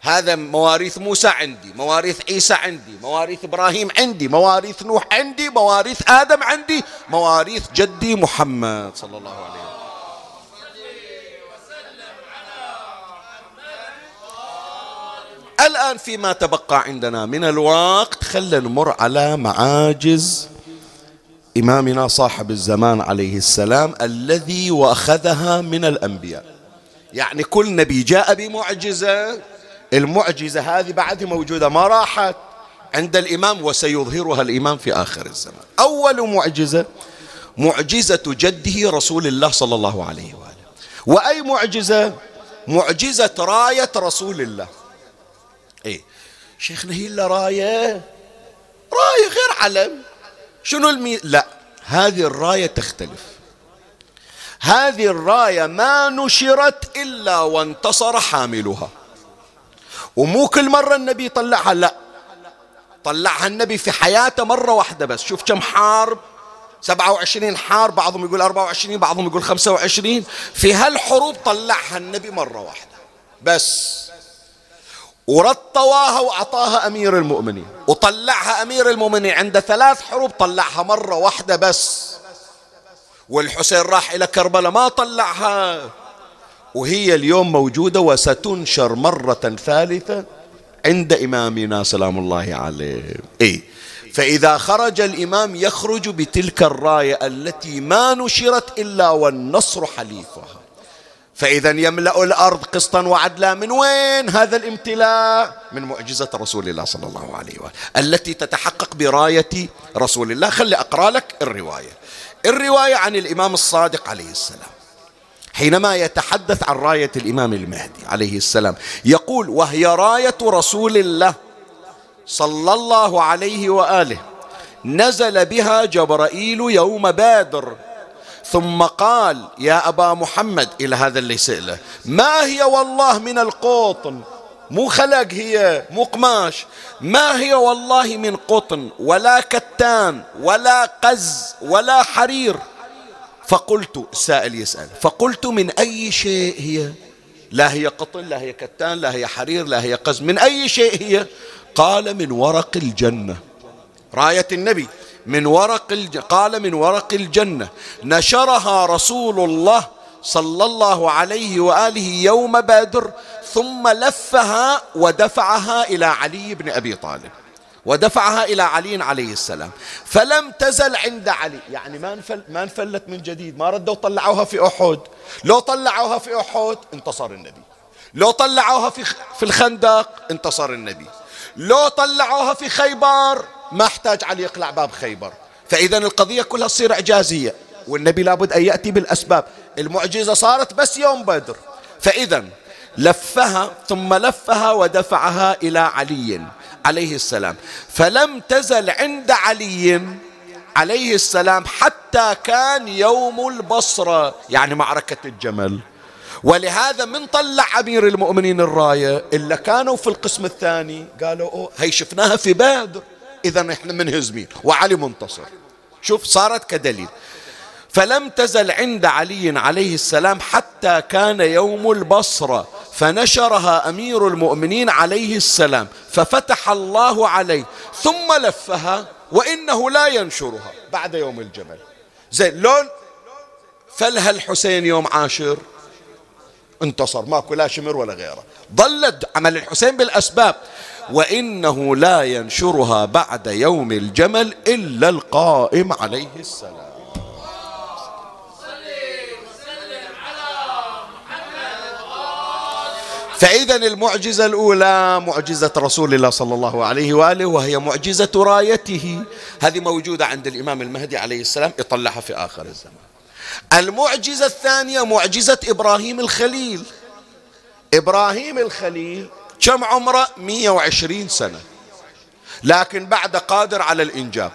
هذا مواريث موسى عندي مواريث عيسى عندي مواريث إبراهيم عندي مواريث نوح عندي مواريث آدم عندي مواريث جدي محمد صلى الله عليه وسلم. الآن فيما تبقى عندنا من الوقت خلنا نمر على معاجز إمامنا صاحب الزمان عليه السلام الذي وأخذها من الأنبياء. يعني كل نبي جاء بمعجزة المعجزة هذه بعد موجودة ما راحت عند الإمام وسيظهرها الإمام في آخر الزمان. أول معجزة معجزة جده رسول الله صلى الله عليه وآله. وأي معجزة؟ معجزة راية رسول الله. إيه. شيخنا هي إلا راية؟ راية غير علم. شنو المي؟ لا. هذه الراية تختلف. هذه الراية ما نشرت إلا وانتصر حاملها. ومو كل مرة النبي طلعها لا. طلعها النبي في حياته مرة واحدة بس. شوف كم حارب 27 حارب بعضهم يقول 24 بعضهم يقول 25 في هالحروب طلعها النبي مرة واحدة بس. ورد طواها وأعطاها أمير المؤمنين. وطلعها أمير المؤمنين. عند ثلاث حروب طلعها مرة واحدة بس. والحسين راح إلى كربلاء ما طلعها. وهي اليوم موجودة وستنشر مرة ثالثة عند إمامنا سلام الله عليه. إيه. فإذا خرج الإمام يخرج بتلك الراية التي ما نشرت إلا والنصر حليفها. فإذا يملأ الأرض قسطا وعدلا من وين هذا الامتلاء؟ من معجزة رسول الله صلى الله عليه وآله. التي تتحقق براية رسول الله. خلي أقرأ لك الرواية. الرواية عن الإمام الصادق عليه السلام. حينما يتحدث عن راية الإمام المهدي عليه السلام يقول وهي راية رسول الله صلى الله عليه وآله نزل بها جبرائيل يوم بادر ثم قال يا أبا محمد إلى هذا اللي سئله ما هي والله من القطن؟ مو خلق هي مو قماش. ما هي والله من قطن؟ ولا كتان ولا قز ولا حرير. فقلت السائل يسأل فقلت من أي شيء هي؟ لا هي قطن لا هي كتان لا هي حرير لا هي قز من أي شيء هي؟ قال من ورق الجنة. راية النبي من ورق الج... قال من ورق الجنة. نشرها رسول الله صلى الله عليه وآله يوم بدر ثم لفها ودفعها إلى علي بن أبي طالب. ودفعها إلى علي عليه السلام. فلم تزل عند علي. يعني ما انفل ما انفلت من جديد. ما ردوا طلعوها في أحد. لو طلعوها في أحد انتصر النبي. لو طلعوها في في الخندق انتصر النبي. لو طلعوها في خيبر ما احتاج علي يقلع باب خيبر. فإذا القضية كلها تصير إعجازية والنبي لابد أن يأتي بالأسباب. المعجزة صارت بس يوم بدر. فإذا لفها ثم لفها ودفعها إلى علي. عليه السلام. فلم تزل عند علي عليه السلام حتى كان يوم البصرة يعني معركة الجمل. ولهذا من طلع أمير المؤمنين الراية إلا كانوا في القسم الثاني قالوا أوه هي شفناها في بدر إذا إحنا منهزمين. وعلي منتصر. شوف صارت كدليل. فلم تزل عند علي عليه السلام حتى كان يوم البصرة فنشرها أمير المؤمنين عليه السلام ففتح الله عليه ثم لفها وإنه لا ينشرها بعد يوم الجمل. زين لون؟ فلها الحسين يوم عاشر. انتصر ماكو لا شمر ولا غيره. ظلت عمل الحسين بالأسباب وإنه لا ينشرها بعد يوم الجمل إلا القائم عليه السلام. فإذا المعجزة الأولى معجزة رسول الله صلى الله عليه وآله وهي معجزة رايته. هذه موجودة عند الإمام المهدي عليه السلام يطلعها في آخر الزمان. المعجزة الثانية معجزة إبراهيم الخليل. إبراهيم الخليل كم عمره؟ 120 سنة. لكن بعد قادر على الإنجاب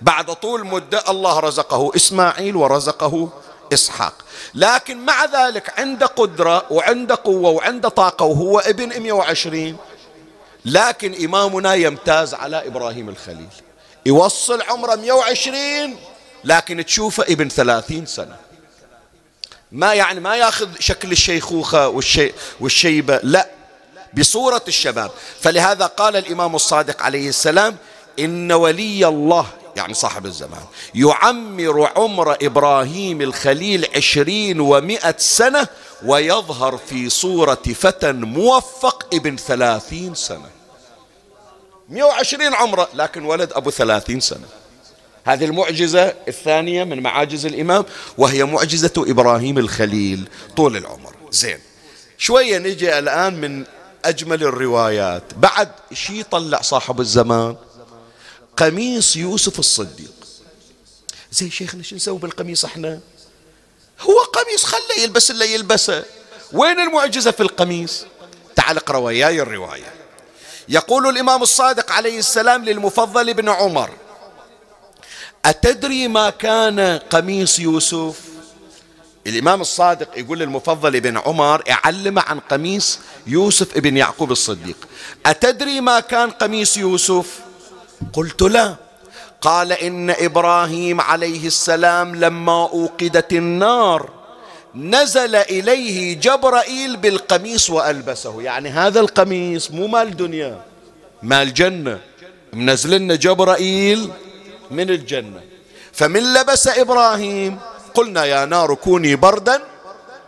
بعد طول مدة الله رزقه إسماعيل ورزقه إسحاق. لكن مع ذلك عنده قدرة وعنده قوة وعنده طاقة وهو ابن 120 لكن إمامنا يمتاز على إبراهيم الخليل. يوصل عمره 120 لكن تشوفه ابن 30 سنة. ما يعني ما ياخذ شكل الشيخوخة والشي والشيبة لا بصورة الشباب. فلهذا قال الإمام الصادق عليه السلام إن ولي الله يعني صاحب الزمان يعمر عمر إبراهيم الخليل عشرين ومائة سنة ويظهر في صورة فتى موفق ابن ثلاثين سنة. مئة وعشرين عمره لكن ولد أبو ثلاثين سنة. هذه المعجزة الثانية من معاجز الإمام وهي معجزة إبراهيم الخليل طول العمر. زين شوية نجي الآن من أجمل الروايات. بعد شي طلع صاحب الزمان؟ قميص يوسف الصديق. زي شيخنا شو نسوي بالقميص إحنا؟ هو قميص خله يلبس اللي يلبسه. وين المعجزة في القميص؟ تعال اقرأ وياي الرواية. يقول الإمام الصادق عليه السلام للمفضل بن عمر أتدري ما كان قميص يوسف؟ الإمام الصادق يقول للمفضل بن عمر يعلم عن قميص يوسف ابن يعقوب الصديق. أتدري ما كان قميص يوسف؟ قلت لا. قال إن إبراهيم عليه السلام لما أوقدت النار نزل إليه جبرائيل بالقميص وألبسه. يعني هذا القميص مو مال دنيا مال جنة. منزل لنا جبرائيل من الجنة. فمن لبس إبراهيم قلنا يا نار كوني بردا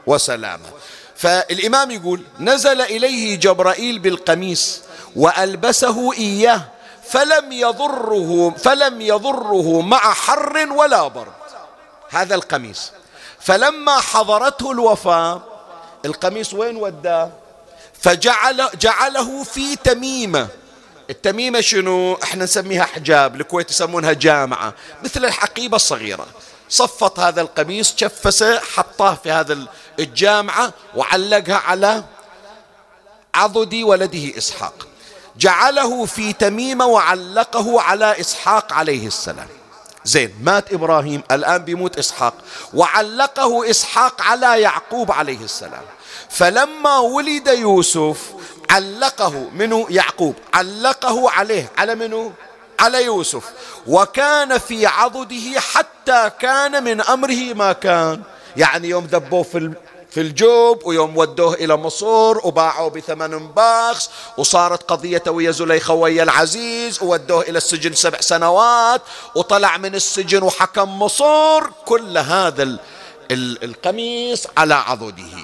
وسلاما. فالإمام يقول نزل إليه جبرائيل بالقميص وألبسه إياه. فلم يضره فلم يضره مع حر ولا برد هذا القميص. فلما حضرته الوفاة القميص وين وداه؟ فجعل جعله في تميمة. التميمة شنو؟ إحنا نسميها حجاب الكويت يسمونها جامعة مثل الحقيبة الصغيرة. صفط هذا القميص شفسه حطاه في هذا الجامعة وعلقها على عضد ولده إسحاق. جعله في تميمة وعلقه على إسحاق عليه السلام. زين مات إبراهيم الآن بيموت إسحاق. وعلقه إسحاق على يعقوب عليه السلام. فلما ولد يوسف علقه منه يعقوب. علقه عليه. على منه على يوسف. وكان في عضده حتى كان من أمره ما كان. يعني يوم ذبوه في في الجوب ويوم ودوه إلى مصر وباعوه بثمن باخس وصارت قضية ويا زليخة ويا العزيز وودوه إلى السجن سبع سنوات وطلع من السجن وحكم مصر كل هذا القميص على عضده.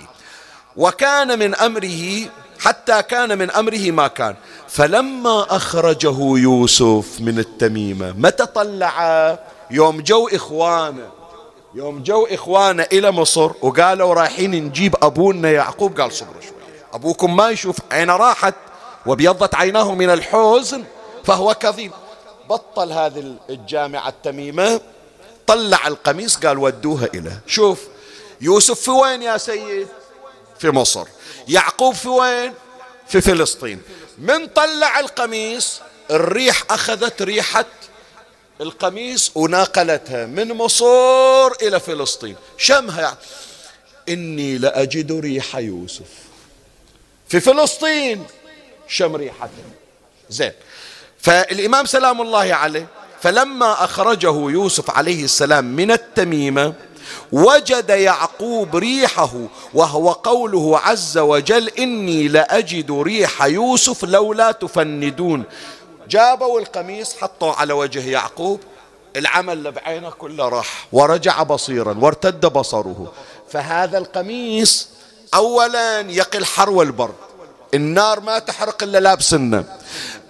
وكان من أمره حتى كان من أمره ما كان. فلما أخرجه يوسف من التميمة متى طلع يوم جو إخوانه يوم جو إخوانه إلى مصر وقالوا رايحين نجيب أبونا يعقوب قال صبروا شوي. أبوكم ما يشوف عينه راحت وبيضت عيناه من الحزن فهو كظيم. بطل هذه الجامعة التميمة طلع القميص قال ودوها إليه. شوف يوسف في وين يا سيد؟ في مصر. يعقوب في وين؟ في فلسطين. من طلع القميص؟ الريح أخذت ريحة القميص وناقلتها من مصر إلى فلسطين. شمها يعني. إني لأجد ريح يوسف. في فلسطين شم ريحته زين. فالإمام سلام الله عليه فلما أخرجه يوسف عليه السلام من التميمة وجد يعقوب ريحه وهو قوله عز وجل إني لأجد ريح يوسف لولا تفندون. جابوا القميص حطوا على وجه يعقوب العمل اللي بعينه كله راح. ورجع بصيرا وارتد بصره. فهذا القميص اولا يقي الحر والبرد. النار ما تحرق إلا لابسنا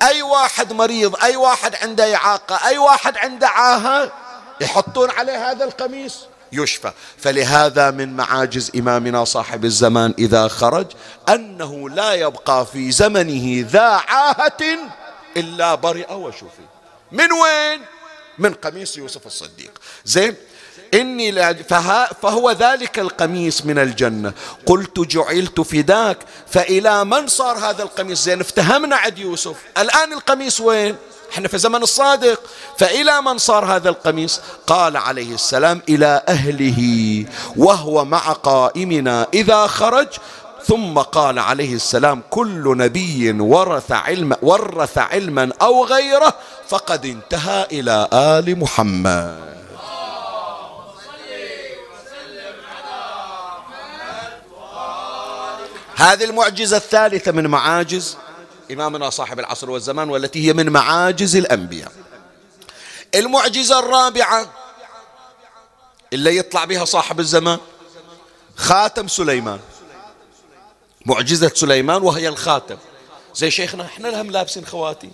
أي واحد مريض أي واحد عنده إعاقة أي واحد عنده عاهة يحطون عليه هذا القميص. يشفى. فلهذا من معاجز إمامنا صاحب الزمان إذا خرج أنه لا يبقى في زمنه ذا عاهة إلا برئ وشفي. من وين؟ من قميص يوسف الصديق. زين إني لا فهو ذلك القميص من الجنة. قلت جعلت فداك فإلى من صار هذا القميص؟ زين افتهمنا عد يوسف. الآن القميص وين؟ إحنا في زمن الصادق. فإلى من صار هذا القميص؟ قال عليه السلام إلى أهله وهو مع قائمنا إذا خرج ثم قال عليه السلام كل نبي ورث علم ورث علما أو غيره فقد انتهى إلى آل محمد. هذه المعجزة الثالثة من معاجز إمامنا صاحب العصر والزمان والتي هي من معاجز الأنبياء. المعجزة الرابعة اللي يطلع بها صاحب الزمان خاتم سليمان. معجزة سليمان وهي الخاتم. زي شيخنا إحنا لهم لابسين خواتي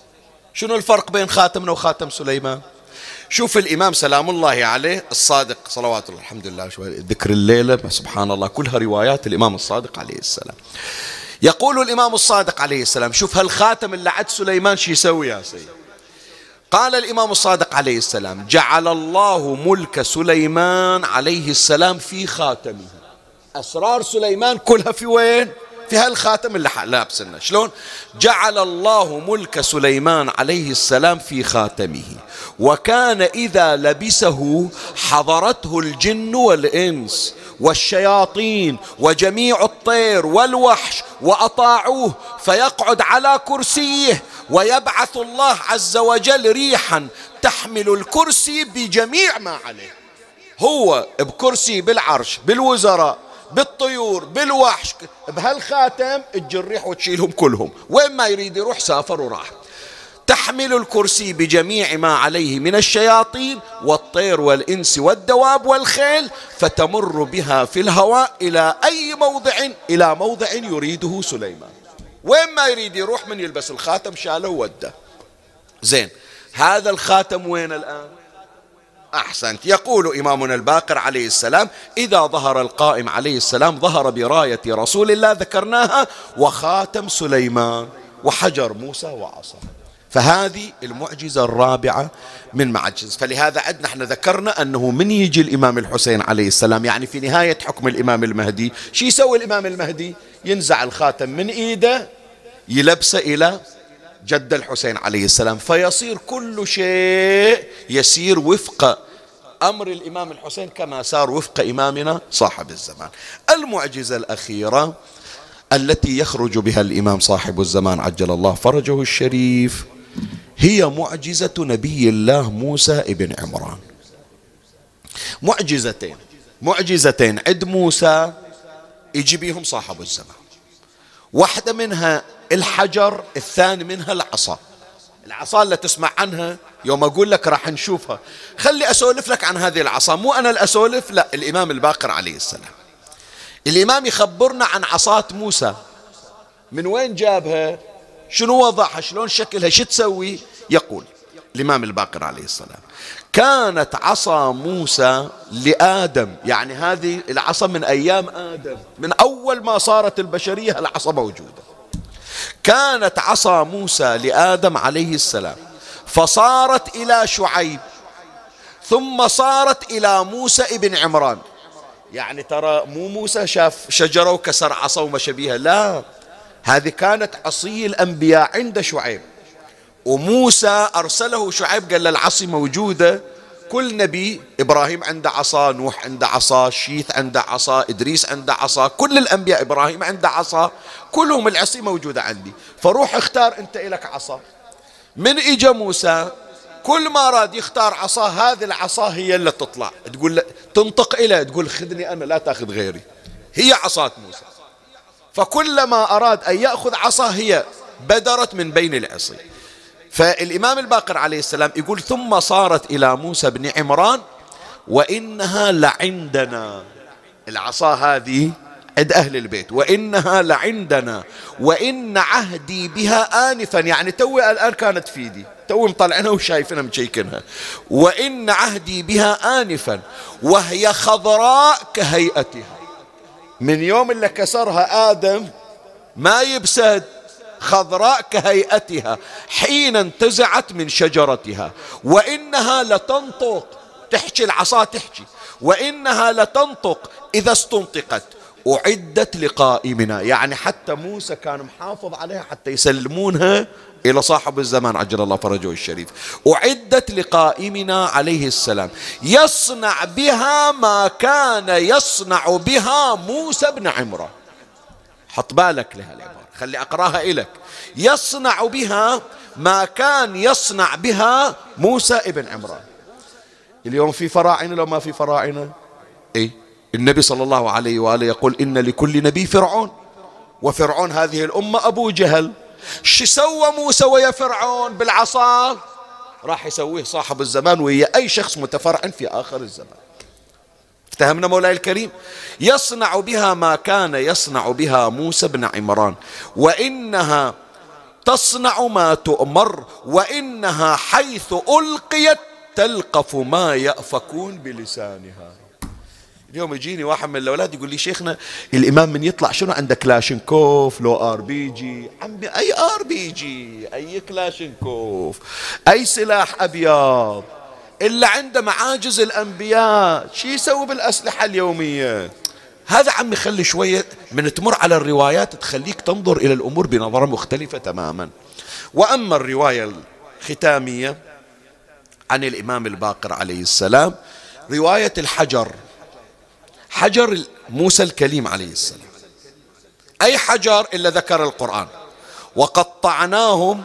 شنو الفرق بين خاتمنا وخاتم سليمان؟ شوف الإمام سلام الله عليه الصادق صلوات الله الحمد لله ذكر الليلة سبحان الله كلها روايات الإمام الصادق عليه السلام. يقول الإمام الصادق عليه السلام شوف هالخاتم اللي عد سليمان؟ شو يسوي يا سيد قال الإمام الصادق عليه السلام جعل الله ملك سليمان عليه السلام في خاتمه. أسرار سليمان كلها في وين؟ في هالخاتم اللي لابسنا شلون؟ جعل الله ملك سليمان عليه السلام في خاتمه. وكان إذا لبسه حضرته الجن والإنس والشياطين وجميع الطير والوحش وأطاعوه فيقعد على كرسيه ويبعث الله عز وجل ريحا تحمل الكرسي بجميع ما عليه. هو بكرسي بالعرش بالوزراء بالطيور بالوحش بهالخاتم تجرح وتشيلهم كلهم. وين ما يريد يروح سافر وراح. تحمل الكرسي بجميع ما عليه من الشياطين والطير والإنس والدواب والخيل فتمر بها في الهواء إلى أي موضع إلى موضع يريده سليمان. وين ما يريد يروح من يلبس الخاتم شاله وده زين هذا الخاتم وين الآن؟ أحسنت. يقول إمامنا الباقر عليه السلام إذا ظهر القائم عليه السلام ظهر براية رسول الله ذكرناها وخاتم سليمان وحجر موسى وعصا. فهذه المعجزة الرابعة من معجز. فلهذا عندنا إحنا ذكرنا أنه من يجي الإمام الحسين عليه السلام؟ يعني في نهاية حكم الإمام المهدي شو يسوي الإمام المهدي؟ ينزع الخاتم من إيده يلبسه إلى جد الحسين عليه السلام. فيصير كل شيء يسير وفق أمر الإمام الحسين كما سار وفق إمامنا صاحب الزمان. المعجزة الأخيرة التي يخرج بها الإمام صاحب الزمان عجل الله فرجه الشريف هي معجزة نبي الله موسى ابن عمران. معجزتين معجزتين عند موسى يجي بيهم صاحب الزمان. واحدة منها الحجر الثاني منها العصا. العصا اللي تسمع عنها يوم أقول لك راح نشوفها. خلي أسولف لك عن هذه العصا. مو أنا الأسولف لا الإمام الباقر عليه السلام. الإمام يخبرنا عن عصاة موسى. من وين جابها؟ شنو وضعها؟ شلون شكلها؟ شو تسوي؟ يقول الإمام الباقر عليه السلام. كانت عصا موسى لآدم. يعني هذه العصا من أيام آدم. من أول ما صارت البشرية العصا موجودة. كانت عصا موسى لآدم عليه السلام. فصارت إلى شعيب. ثم صارت إلى موسى ابن عمران. يعني ترى مو موسى شاف شجرة وكسر عصا وما شبيها لا. هذه كانت عصي الأنبياء عند شعيب. وموسى أرسله شعيب قال له العصي موجودة. كل نبي إبراهيم عنده عصا نوح عنده عصا شيث عنده عصا إدريس عنده عصا كل الأنبياء إبراهيم عنده عصا كلهم العصي موجودة عندي. فروح اختار أنت إلك عصا. من إجا موسى؟ كل ما راد يختار عصا هذه العصا هي اللي تطلع. تقول له تنطق إلى تقول خذني أنا لا تأخذ غيري. هي عصات موسى. فكلما أراد أن يأخذ عصا هي بدرت من بين العصي. فالإمام الباقر عليه السلام يقول ثم صارت إلى موسى بن عمران وإنها لعندنا. العصا هذه عند أهل البيت وإنها لعندنا وإن عهدي بها آنفا. يعني توي الآن كانت في يدي توي مطلعينها وشايفينها مشيكنها وإن عهدي بها آنفا وهي خضراء كهيئتها. من يوم اللي كسرها آدم ما يبسد. خضراء كهيئتها حين انتزعت من شجرتها. وإنها لتنطق تحكي العصا تحكي. وإنها لتنطق إذا استنطقت. أعدت لقائمنا. يعني حتى موسى كان محافظ عليها حتى يسلمونها إلى صاحب الزمان عجل الله فرجه الشريف. أعدت لقائمنا عليه السلام. يصنع بها ما كان يصنع بها موسى بن عمران. حط بالك لها العبارة خلي أقراها إلك يصنع بها ما كان يصنع بها موسى ابن عمران. اليوم في فراعنة لو ما في فراعنة؟ إيه؟ النبي صلى الله عليه وآله يقول إن لكل نبي فرعون. وفرعون هذه الأمة أبو جهل. شو سوى موسى ويا فرعون بالعصا؟ راح يسويه صاحب الزمان ويا أي شخص متفرع في آخر الزمان. افتهمنا مولاي الكريم. يصنع بها ما كان يصنع بها موسى بن عمران. وإنها تصنع ما تؤمر وإنها حيث ألقيت تلقف ما يأفكون بلسانها. اليوم يجيني واحد من الأولاد يقول لي شيخنا الإمام من يطلع شنو؟ عنده كلاشنكوف لو RPG. عمي أي RPG؟ أي كلاشنكوف أي سلاح أبيض؟ إلا عنده معاجز الأنبياء. شو يسوي بالأسلحة اليومية؟ هذا عمي خلي شوية من تمر على الروايات تخليك تنظر إلى الأمور بنظرة مختلفة تماما. وأما الرواية الختامية عن الإمام الباقر عليه السلام رواية الحجر حجر موسى الكليم عليه السلام. أي حجر إلا ذكر القرآن. وقطعناهم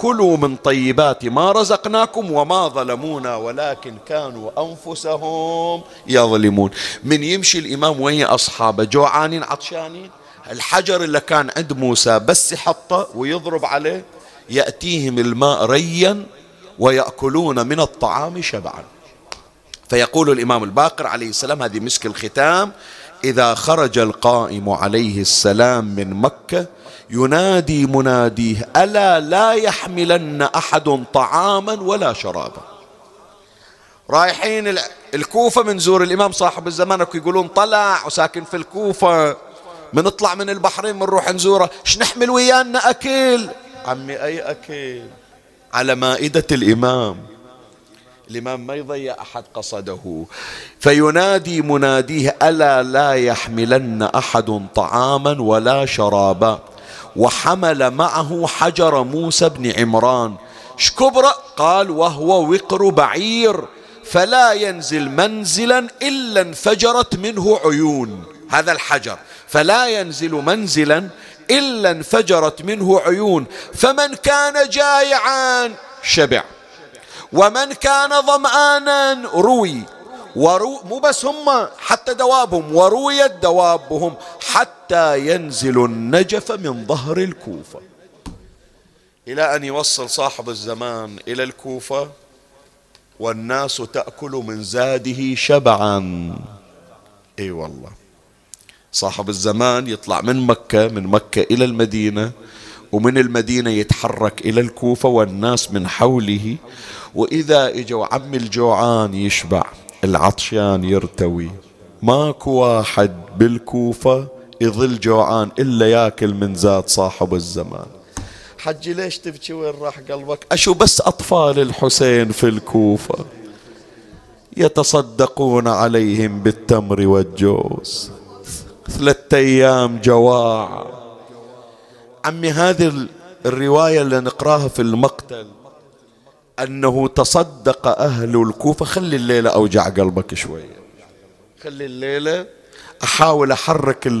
كلوا من طيبات ما رزقناكم وما ظلمونا ولكن كانوا أنفسهم يظلمون. من يمشي الإمام وهي أصحابه؟ جوعانين عطشانين؟ الحجر اللي كان عند موسى بس يحطه ويضرب عليه يأتيهم الماء ريا ويأكلون من الطعام شبعا. فيقول الإمام الباقر عليه السلام هذه مسك الختام إذا خرج القائم عليه السلام من مكة ينادي مناديه ألا لا يحملن أحد طعاما ولا شرابا؟ رايحين الكوفة من زور الإمام صاحب الزمان يقولون طلع وساكن في الكوفة. منطلع من البحرين منروح نزوره إيش نحمل ويانا أكل عمي أي أكل على مائدة الإمام. الإمام ما يضيع أحد قصده. فينادي مناديه ألا لا يحملن أحد طعاما ولا شرابا؟ وحمل معه حجر موسى بن عمران. شكبرة قال وهو وقر بعير فلا ينزل منزلا إلا انفجرت منه عيون. هذا الحجر. فلا ينزل منزلا إلا انفجرت منه عيون. فمن كان جائعا. شبع. ومن كان ظمآنا. روي. ورو مو بس هم حتى دوابهم ورويت دوابهم حتى ينزل النجف من ظهر الكوفة. إلى أن يوصل صاحب الزمان إلى الكوفة والناس تأكل من زاده شبعا. إي والله. صاحب الزمان يطلع من مكة من مكة إلى المدينة ومن المدينة يتحرك إلى الكوفة والناس من حوله. وإذا إجوا عم الجوعان يشبع. العطشان يرتوي. ماكو واحد بالكوفة يظل جوعان إلا ياكل من زاد صاحب الزمان. حجي ليش تبكي وين راح قلبك؟ أشو بس أطفال الحسين في الكوفة يتصدقون عليهم بالتمر والجوز. ثلاثة أيام جواع عمي هذه الرواية اللي نقراها في المقتل. أنه تصدق أهل الكوفة. خلي الليلة أوجع قلبك شوية خلي الليلة أحاول أحرك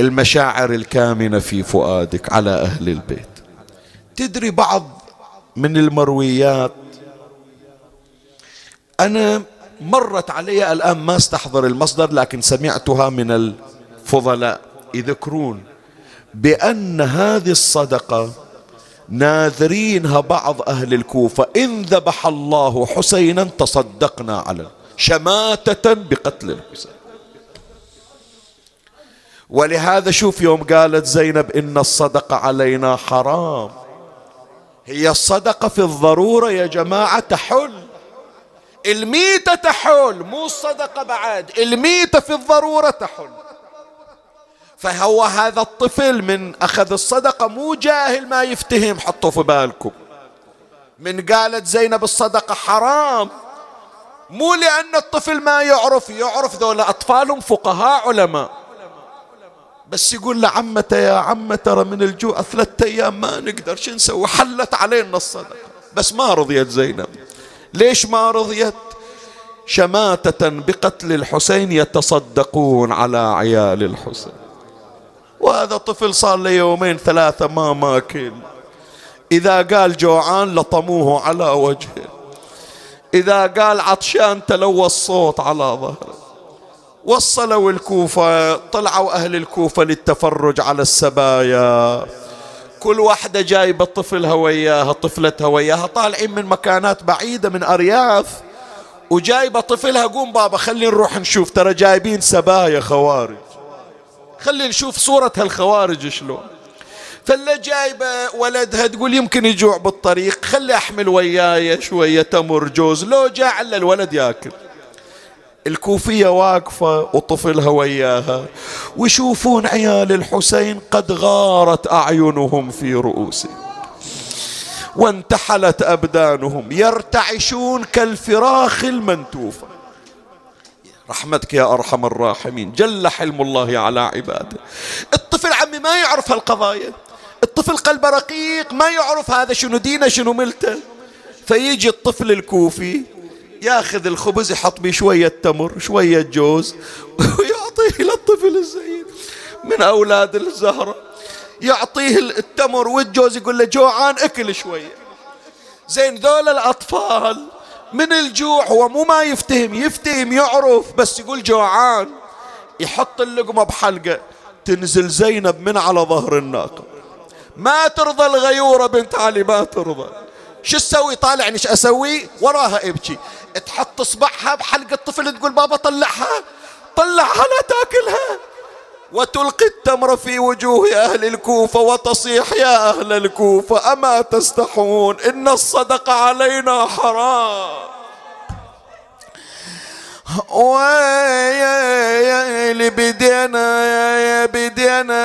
المشاعر الكامنة في فؤادك على أهل البيت. تدري بعض من المرويات؟ أنا مرت علي الآن ما استحضر المصدر لكن سمعتها من الفضلاء يذكرون بأن هذه الصدقة ناذرينها بعض أهل الكوفة. إن ذبح الله حسينا تصدقنا على شماتة بقتل الحسين. ولهذا شوف يوم قالت زينب إن الصدقة علينا حرام. هي الصدقة في الضرورة يا جماعة تحل. الميتة تحل مو الصدقة بعد. الميتة في الضرورة تحل. فهو هذا الطفل من أخذ الصدقة مو جاهل ما يفتهم حطوا في بالكم. من قالت زينب الصدقة حرام. مو لأن الطفل ما يعرف يعرف ذولا أطفالهم فقهاء علماء. بس يقول لعمته يا عمة ترى من الجوع ثلاثة أيام ما نقدر شو نسوي؟ حلت علينا الصدقة. بس ما رضيت زينب. ليش ما رضيت؟ شماتة بقتل الحسين يتصدقون على عيال الحسين. وهذا طفل صار له يومين ثلاثة ما ماكل. إذا قال جوعان لطموه على وجهه. إذا قال عطشان تلوى الصوت على ظهره. وصلوا الكوفة طلعوا أهل الكوفة للتفرج على السبايا. كل واحدة جايبة طفلها وياها طفلتها وياها طالعين من مكانات بعيدة من أرياف. وجايبة طفلها قوم بابا خلينا نروح نشوف ترى جايبين سبايا خوارج. خلينا نشوف صورة هالخوارج شلون. فاللي جايبة ولدها تقول يمكن يجوع بالطريق خلي أحمل وياي شوية تمر جوز لو جاع إلا الولد ياكل. الكوفية واقفة وطفلها وياها ويشوفون عيال الحسين قد غارت أعينهم في رؤوسهم وانتحلت أبدانهم يرتعشون كالفراخ المنتوفة. رحمتك يا أرحم الراحمين. جل حلم الله على عباده. الطفل عمي ما يعرف هالقضايا. الطفل قلبه رقيق ما يعرف هذا شنو دينه شنو ملته. فيجي الطفل الكوفي ياخذ الخبز يحط به شوية تمر شوية جوز ويعطيه للطفل الزين من أولاد الزهرة. يعطيه التمر والجوز يقول له جوعان أكل شوية. زين ذول الأطفال من الجوع هو مو ما يفتهم يفتهم يعرف بس يقول جوعان. يحط اللقمة بحلقة. تنزل زينب من على ظهر الناقة. ما ترضى الغيورة بنت علي ما ترضى. شو تسوي؟ طالع إيش أسوي؟ وراها إبكي. تحط إصبعها بحلق الطفل تقول بابا طلعها. طلعها لا تاكلها. وتلقي التمر في وجوه أهل الكوفة وتصيح يا أهل الكوفة أما تستحون إن الصدقة علينا حرام ويلي بدينا يا بدينا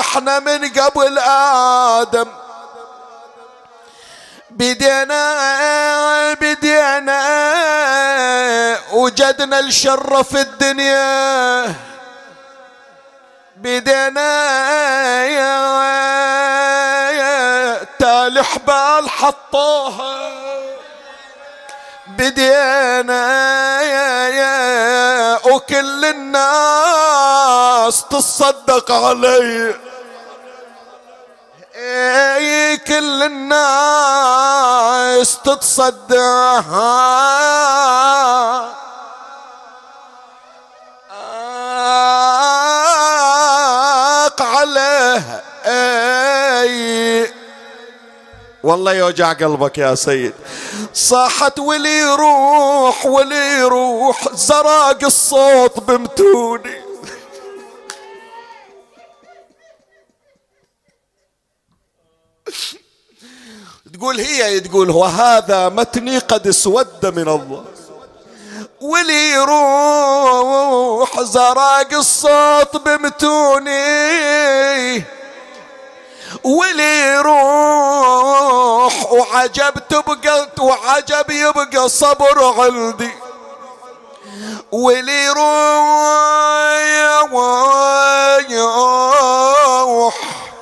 إحنا من قبل آدم بدينا بدينا وجدنا الشر في الدنيا بدينا يا تالي حبال حطوها. بدينا يا يا وكل الناس تصدق علي. اي كل الناس تتصدق عليه اي والله يوجع قلبك يا سيد. صاحت ولي يروح ولي يروح زراق الصوت بمتوني. تقول هي تقول وهذا متني قد اسود من الله. ولي يروح زراق الصوت بمتوني. ولي يروح وعجب تبقى وعجب يبقى صبر عندي. ولي يروح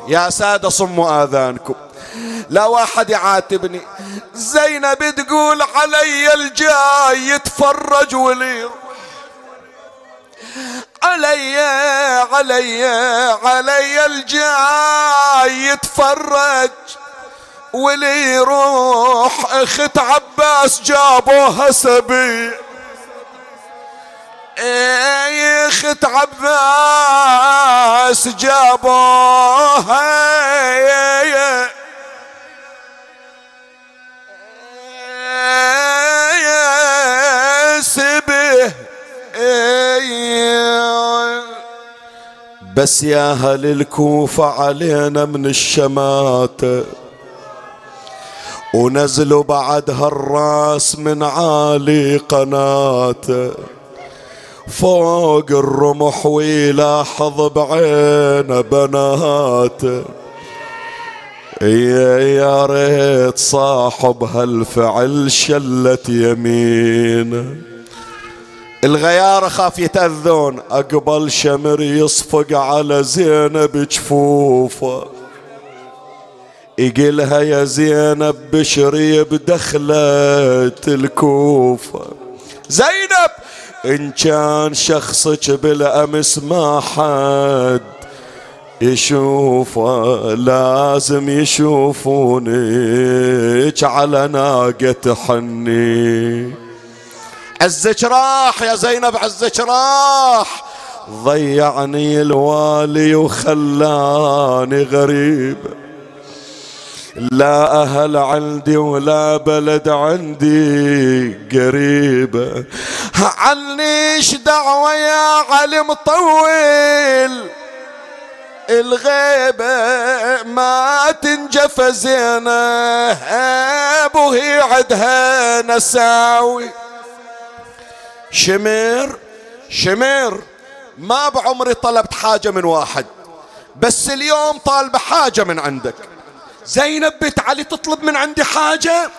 يا سادة صموا آذانكم. لا واحد يعاتبني. زينب تقول علي الجاي يتفرج ولي. علي علي علي الجاي يتفرج ولي. يروح أخت عباس جابوها سبي إيه أخت عباس جابوها. سبه بس يا أهل الكوفة علينا من الشماتة ونزلوا بعد هالراس من عالي قناته فوق الرمح ويلاحظ بعين بناته يا ريت صاحب هالفعل شلت يمين. الغيار خاف يتأذون أقبل شمر يصفق على زينب جفوفة. يقلها يا زينب بشري بدخلت الكوفة. زينب! إن كان شخصك بالأمس ما حد يشوفه لازم يشوفونك على ناقة حني. عزك راح يا زينب عزك راح. ضيعني الوالي وخلاني غريب. لا أهل عندي ولا بلد عندي قريبة عنيش دعوة يا علم طويل الغيبة ما تنجف زينب وهي عدها نساوي. شمير شمير ما بعمري طلبت حاجة من واحد بس اليوم طالبة حاجة من عندك. زينب بنت علي تطلب من عندي حاجة؟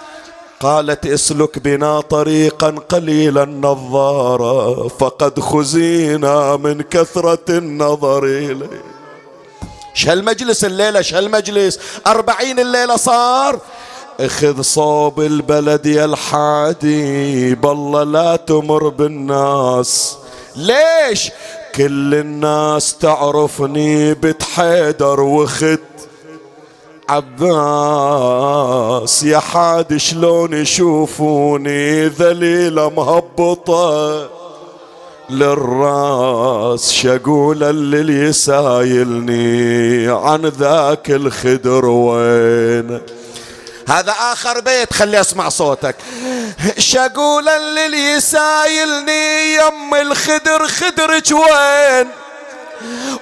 قالت اسلك بنا طريقا قليل النظارة فقد خزينا من كثرة النظر إليه شهالمجلس الليلة شهالمجلس أربعين الليلة صار. اخذ صوب البلد يا الحادي بالله لا تمر بالناس. ليش؟ كل الناس تعرفني بتحيدر وخد عباس. يا حاد شلون يشوفوني؟ ذليلة مهبطة. للراس شقول اللي يسايلني عن ذاك الخدر وين. هذا آخر بيت خلي أسمع صوتك. شقول اللي يسايلني يم الخدر خدرك وين؟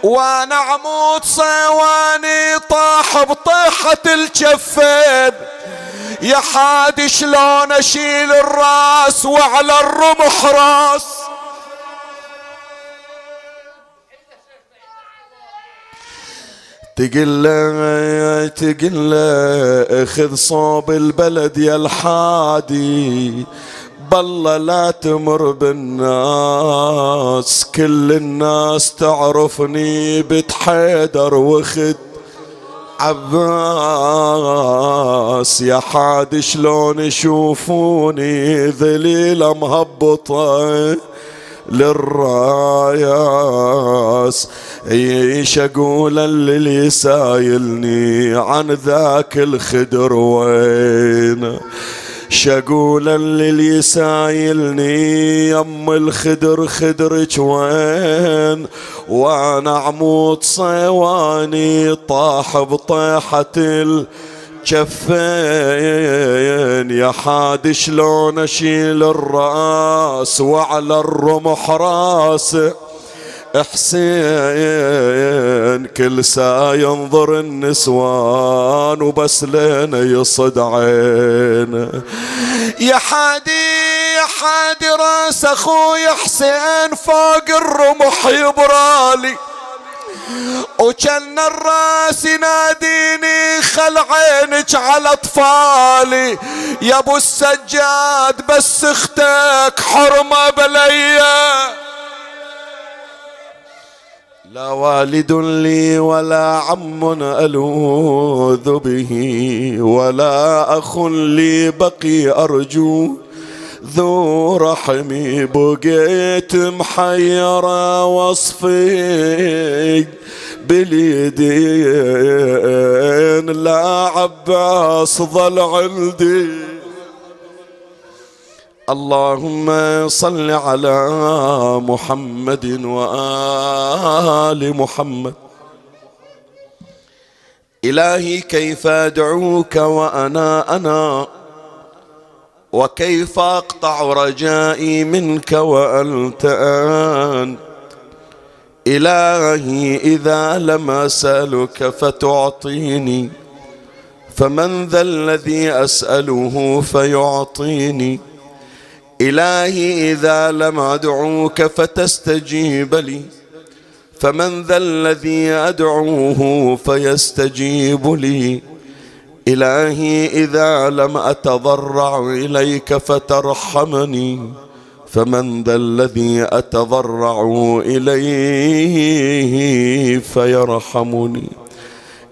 وأنا عمود صيواني طاح بطيحة الجفين. يا حاد شلون أشيل الراس وعلى الرمح راس؟ تقل له تقل له اخذ صوب البلد يا الحادي. بالله لا تمر بالناس كل الناس تعرفني بتحيدر وخد عباس. يا حاد شلون يشوفوني؟ ذليلة مهبطة للراياس. إيش أقول اللي سايلني عن ذاك الخدر وين؟ شقول اللي سايلني يم الخدر خدرك وين؟ وأنا عمود صيواني طاح بطيحة الجفين يا حاد شلون أشيل الرأس وعلى الرمح راسه حسين كل ساعة ينظر النسوان وبس لنا يصد عينه يا حادي يا حادي رأس أخوي حسين فوق الرمح يبرالي. وكان الراس يناديني خل عينك على أطفالي. يا أبو السجاد بس أختك حرمة بليا لا والد لي ولا عم ألوذ به ولا أخ لي بقي أرجو. ذو رحمي بقيت محيرة وصفي. باليدين لا عباس ظل عندي. اللهم صل على محمد وآل محمد. إلهي كيف أدعوك وأنا أنا؟ وكيف أقطع رجائي منك وأنت أنت إلهي إذا لم أسألك فتعطيني فمن ذا الذي أسأله فيعطيني. إلهي إذا لم أدعوك فتستجيب لي فمن ذا الذي أدعوه فيستجيب لي. إلهي إذا لم أتضرع إليك فترحمني. فمن ذا الذي أتضرع إليه فيرحمني.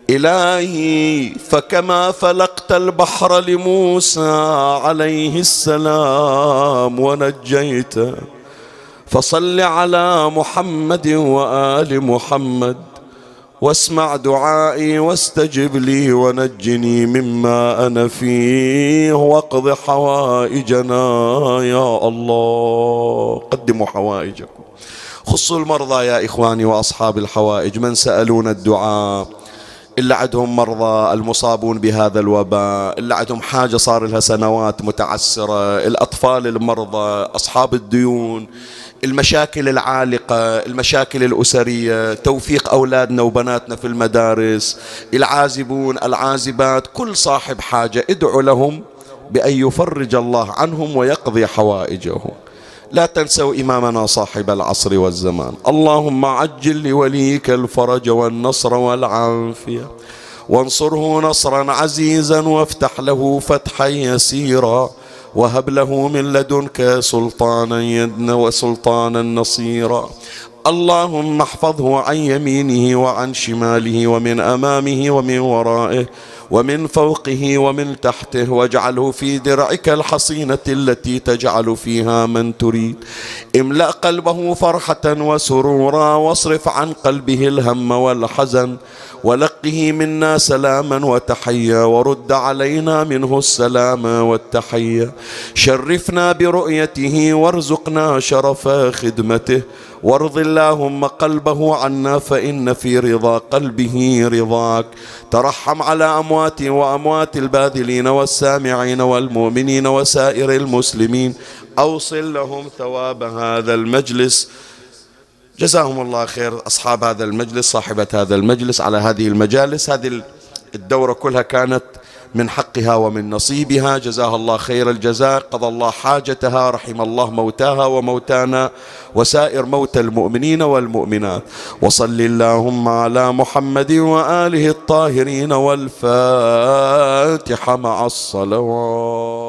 إلهي فكما فلقت البحر لموسى عليه السلام ونجيته فصل على محمد وآل محمد. واسمع دعائي واستجب لي ونجني مما أنا فيه واقض حوائجنا. يا الله قدموا حوائجكم. خصوا المرضى يا إخواني وأصحاب الحوائج من سألون الدعاء. إلا عندهم مرضى المصابون بهذا الوباء إلا عندهم حاجة صار لها سنوات متعسرة الأطفال المرضى أصحاب الديون المشاكل العالقة المشاكل الأسرية توفيق أولادنا وبناتنا في المدارس العازبون العازبات كل صاحب حاجة ادعوا لهم بأن يفرج الله عنهم ويقضي حوائجهم. لا تنسوا إمامنا صاحب العصر والزمان. اللهم عجل لوليك الفرج والنصر والعافية. وانصره نصرا عزيزا وافتح له فتحا يسيرا. وهب له من لدنك سلطانا يدنا وسلطانا نصيرا. اللهم احفظه عن يمينه وعن شماله ومن أمامه ومن ورائه ومن فوقه ومن تحته واجعله في درعك الحصينة التي تجعل فيها من تريد. املأ قلبه فرحة وسرورا واصرف عن قلبه الهم والحزن ولقه منا سلاما وتحيا ورد علينا منه السلام والتحية شرفنا برؤيته وارزقنا شرف خدمته وارض اللهم قلبه عنا فإن في رضا قلبه رضاك. ترحم على أموات وأموات الباذلين والسامعين والمؤمنين وسائر المسلمين. أوصل لهم ثواب هذا المجلس. جزاهم الله خير أصحاب هذا المجلس صاحبة هذا المجلس على هذه المجالس. هذه الدورة كلها كانت من حقها ومن نصيبها. جزاها الله خير الجزاء. قضى الله حاجتها رحم الله موتاها وموتانا وسائر موتى المؤمنين والمؤمنات. وصل اللهم على محمد وآله الطاهرين والفاتحة مع الصلوات.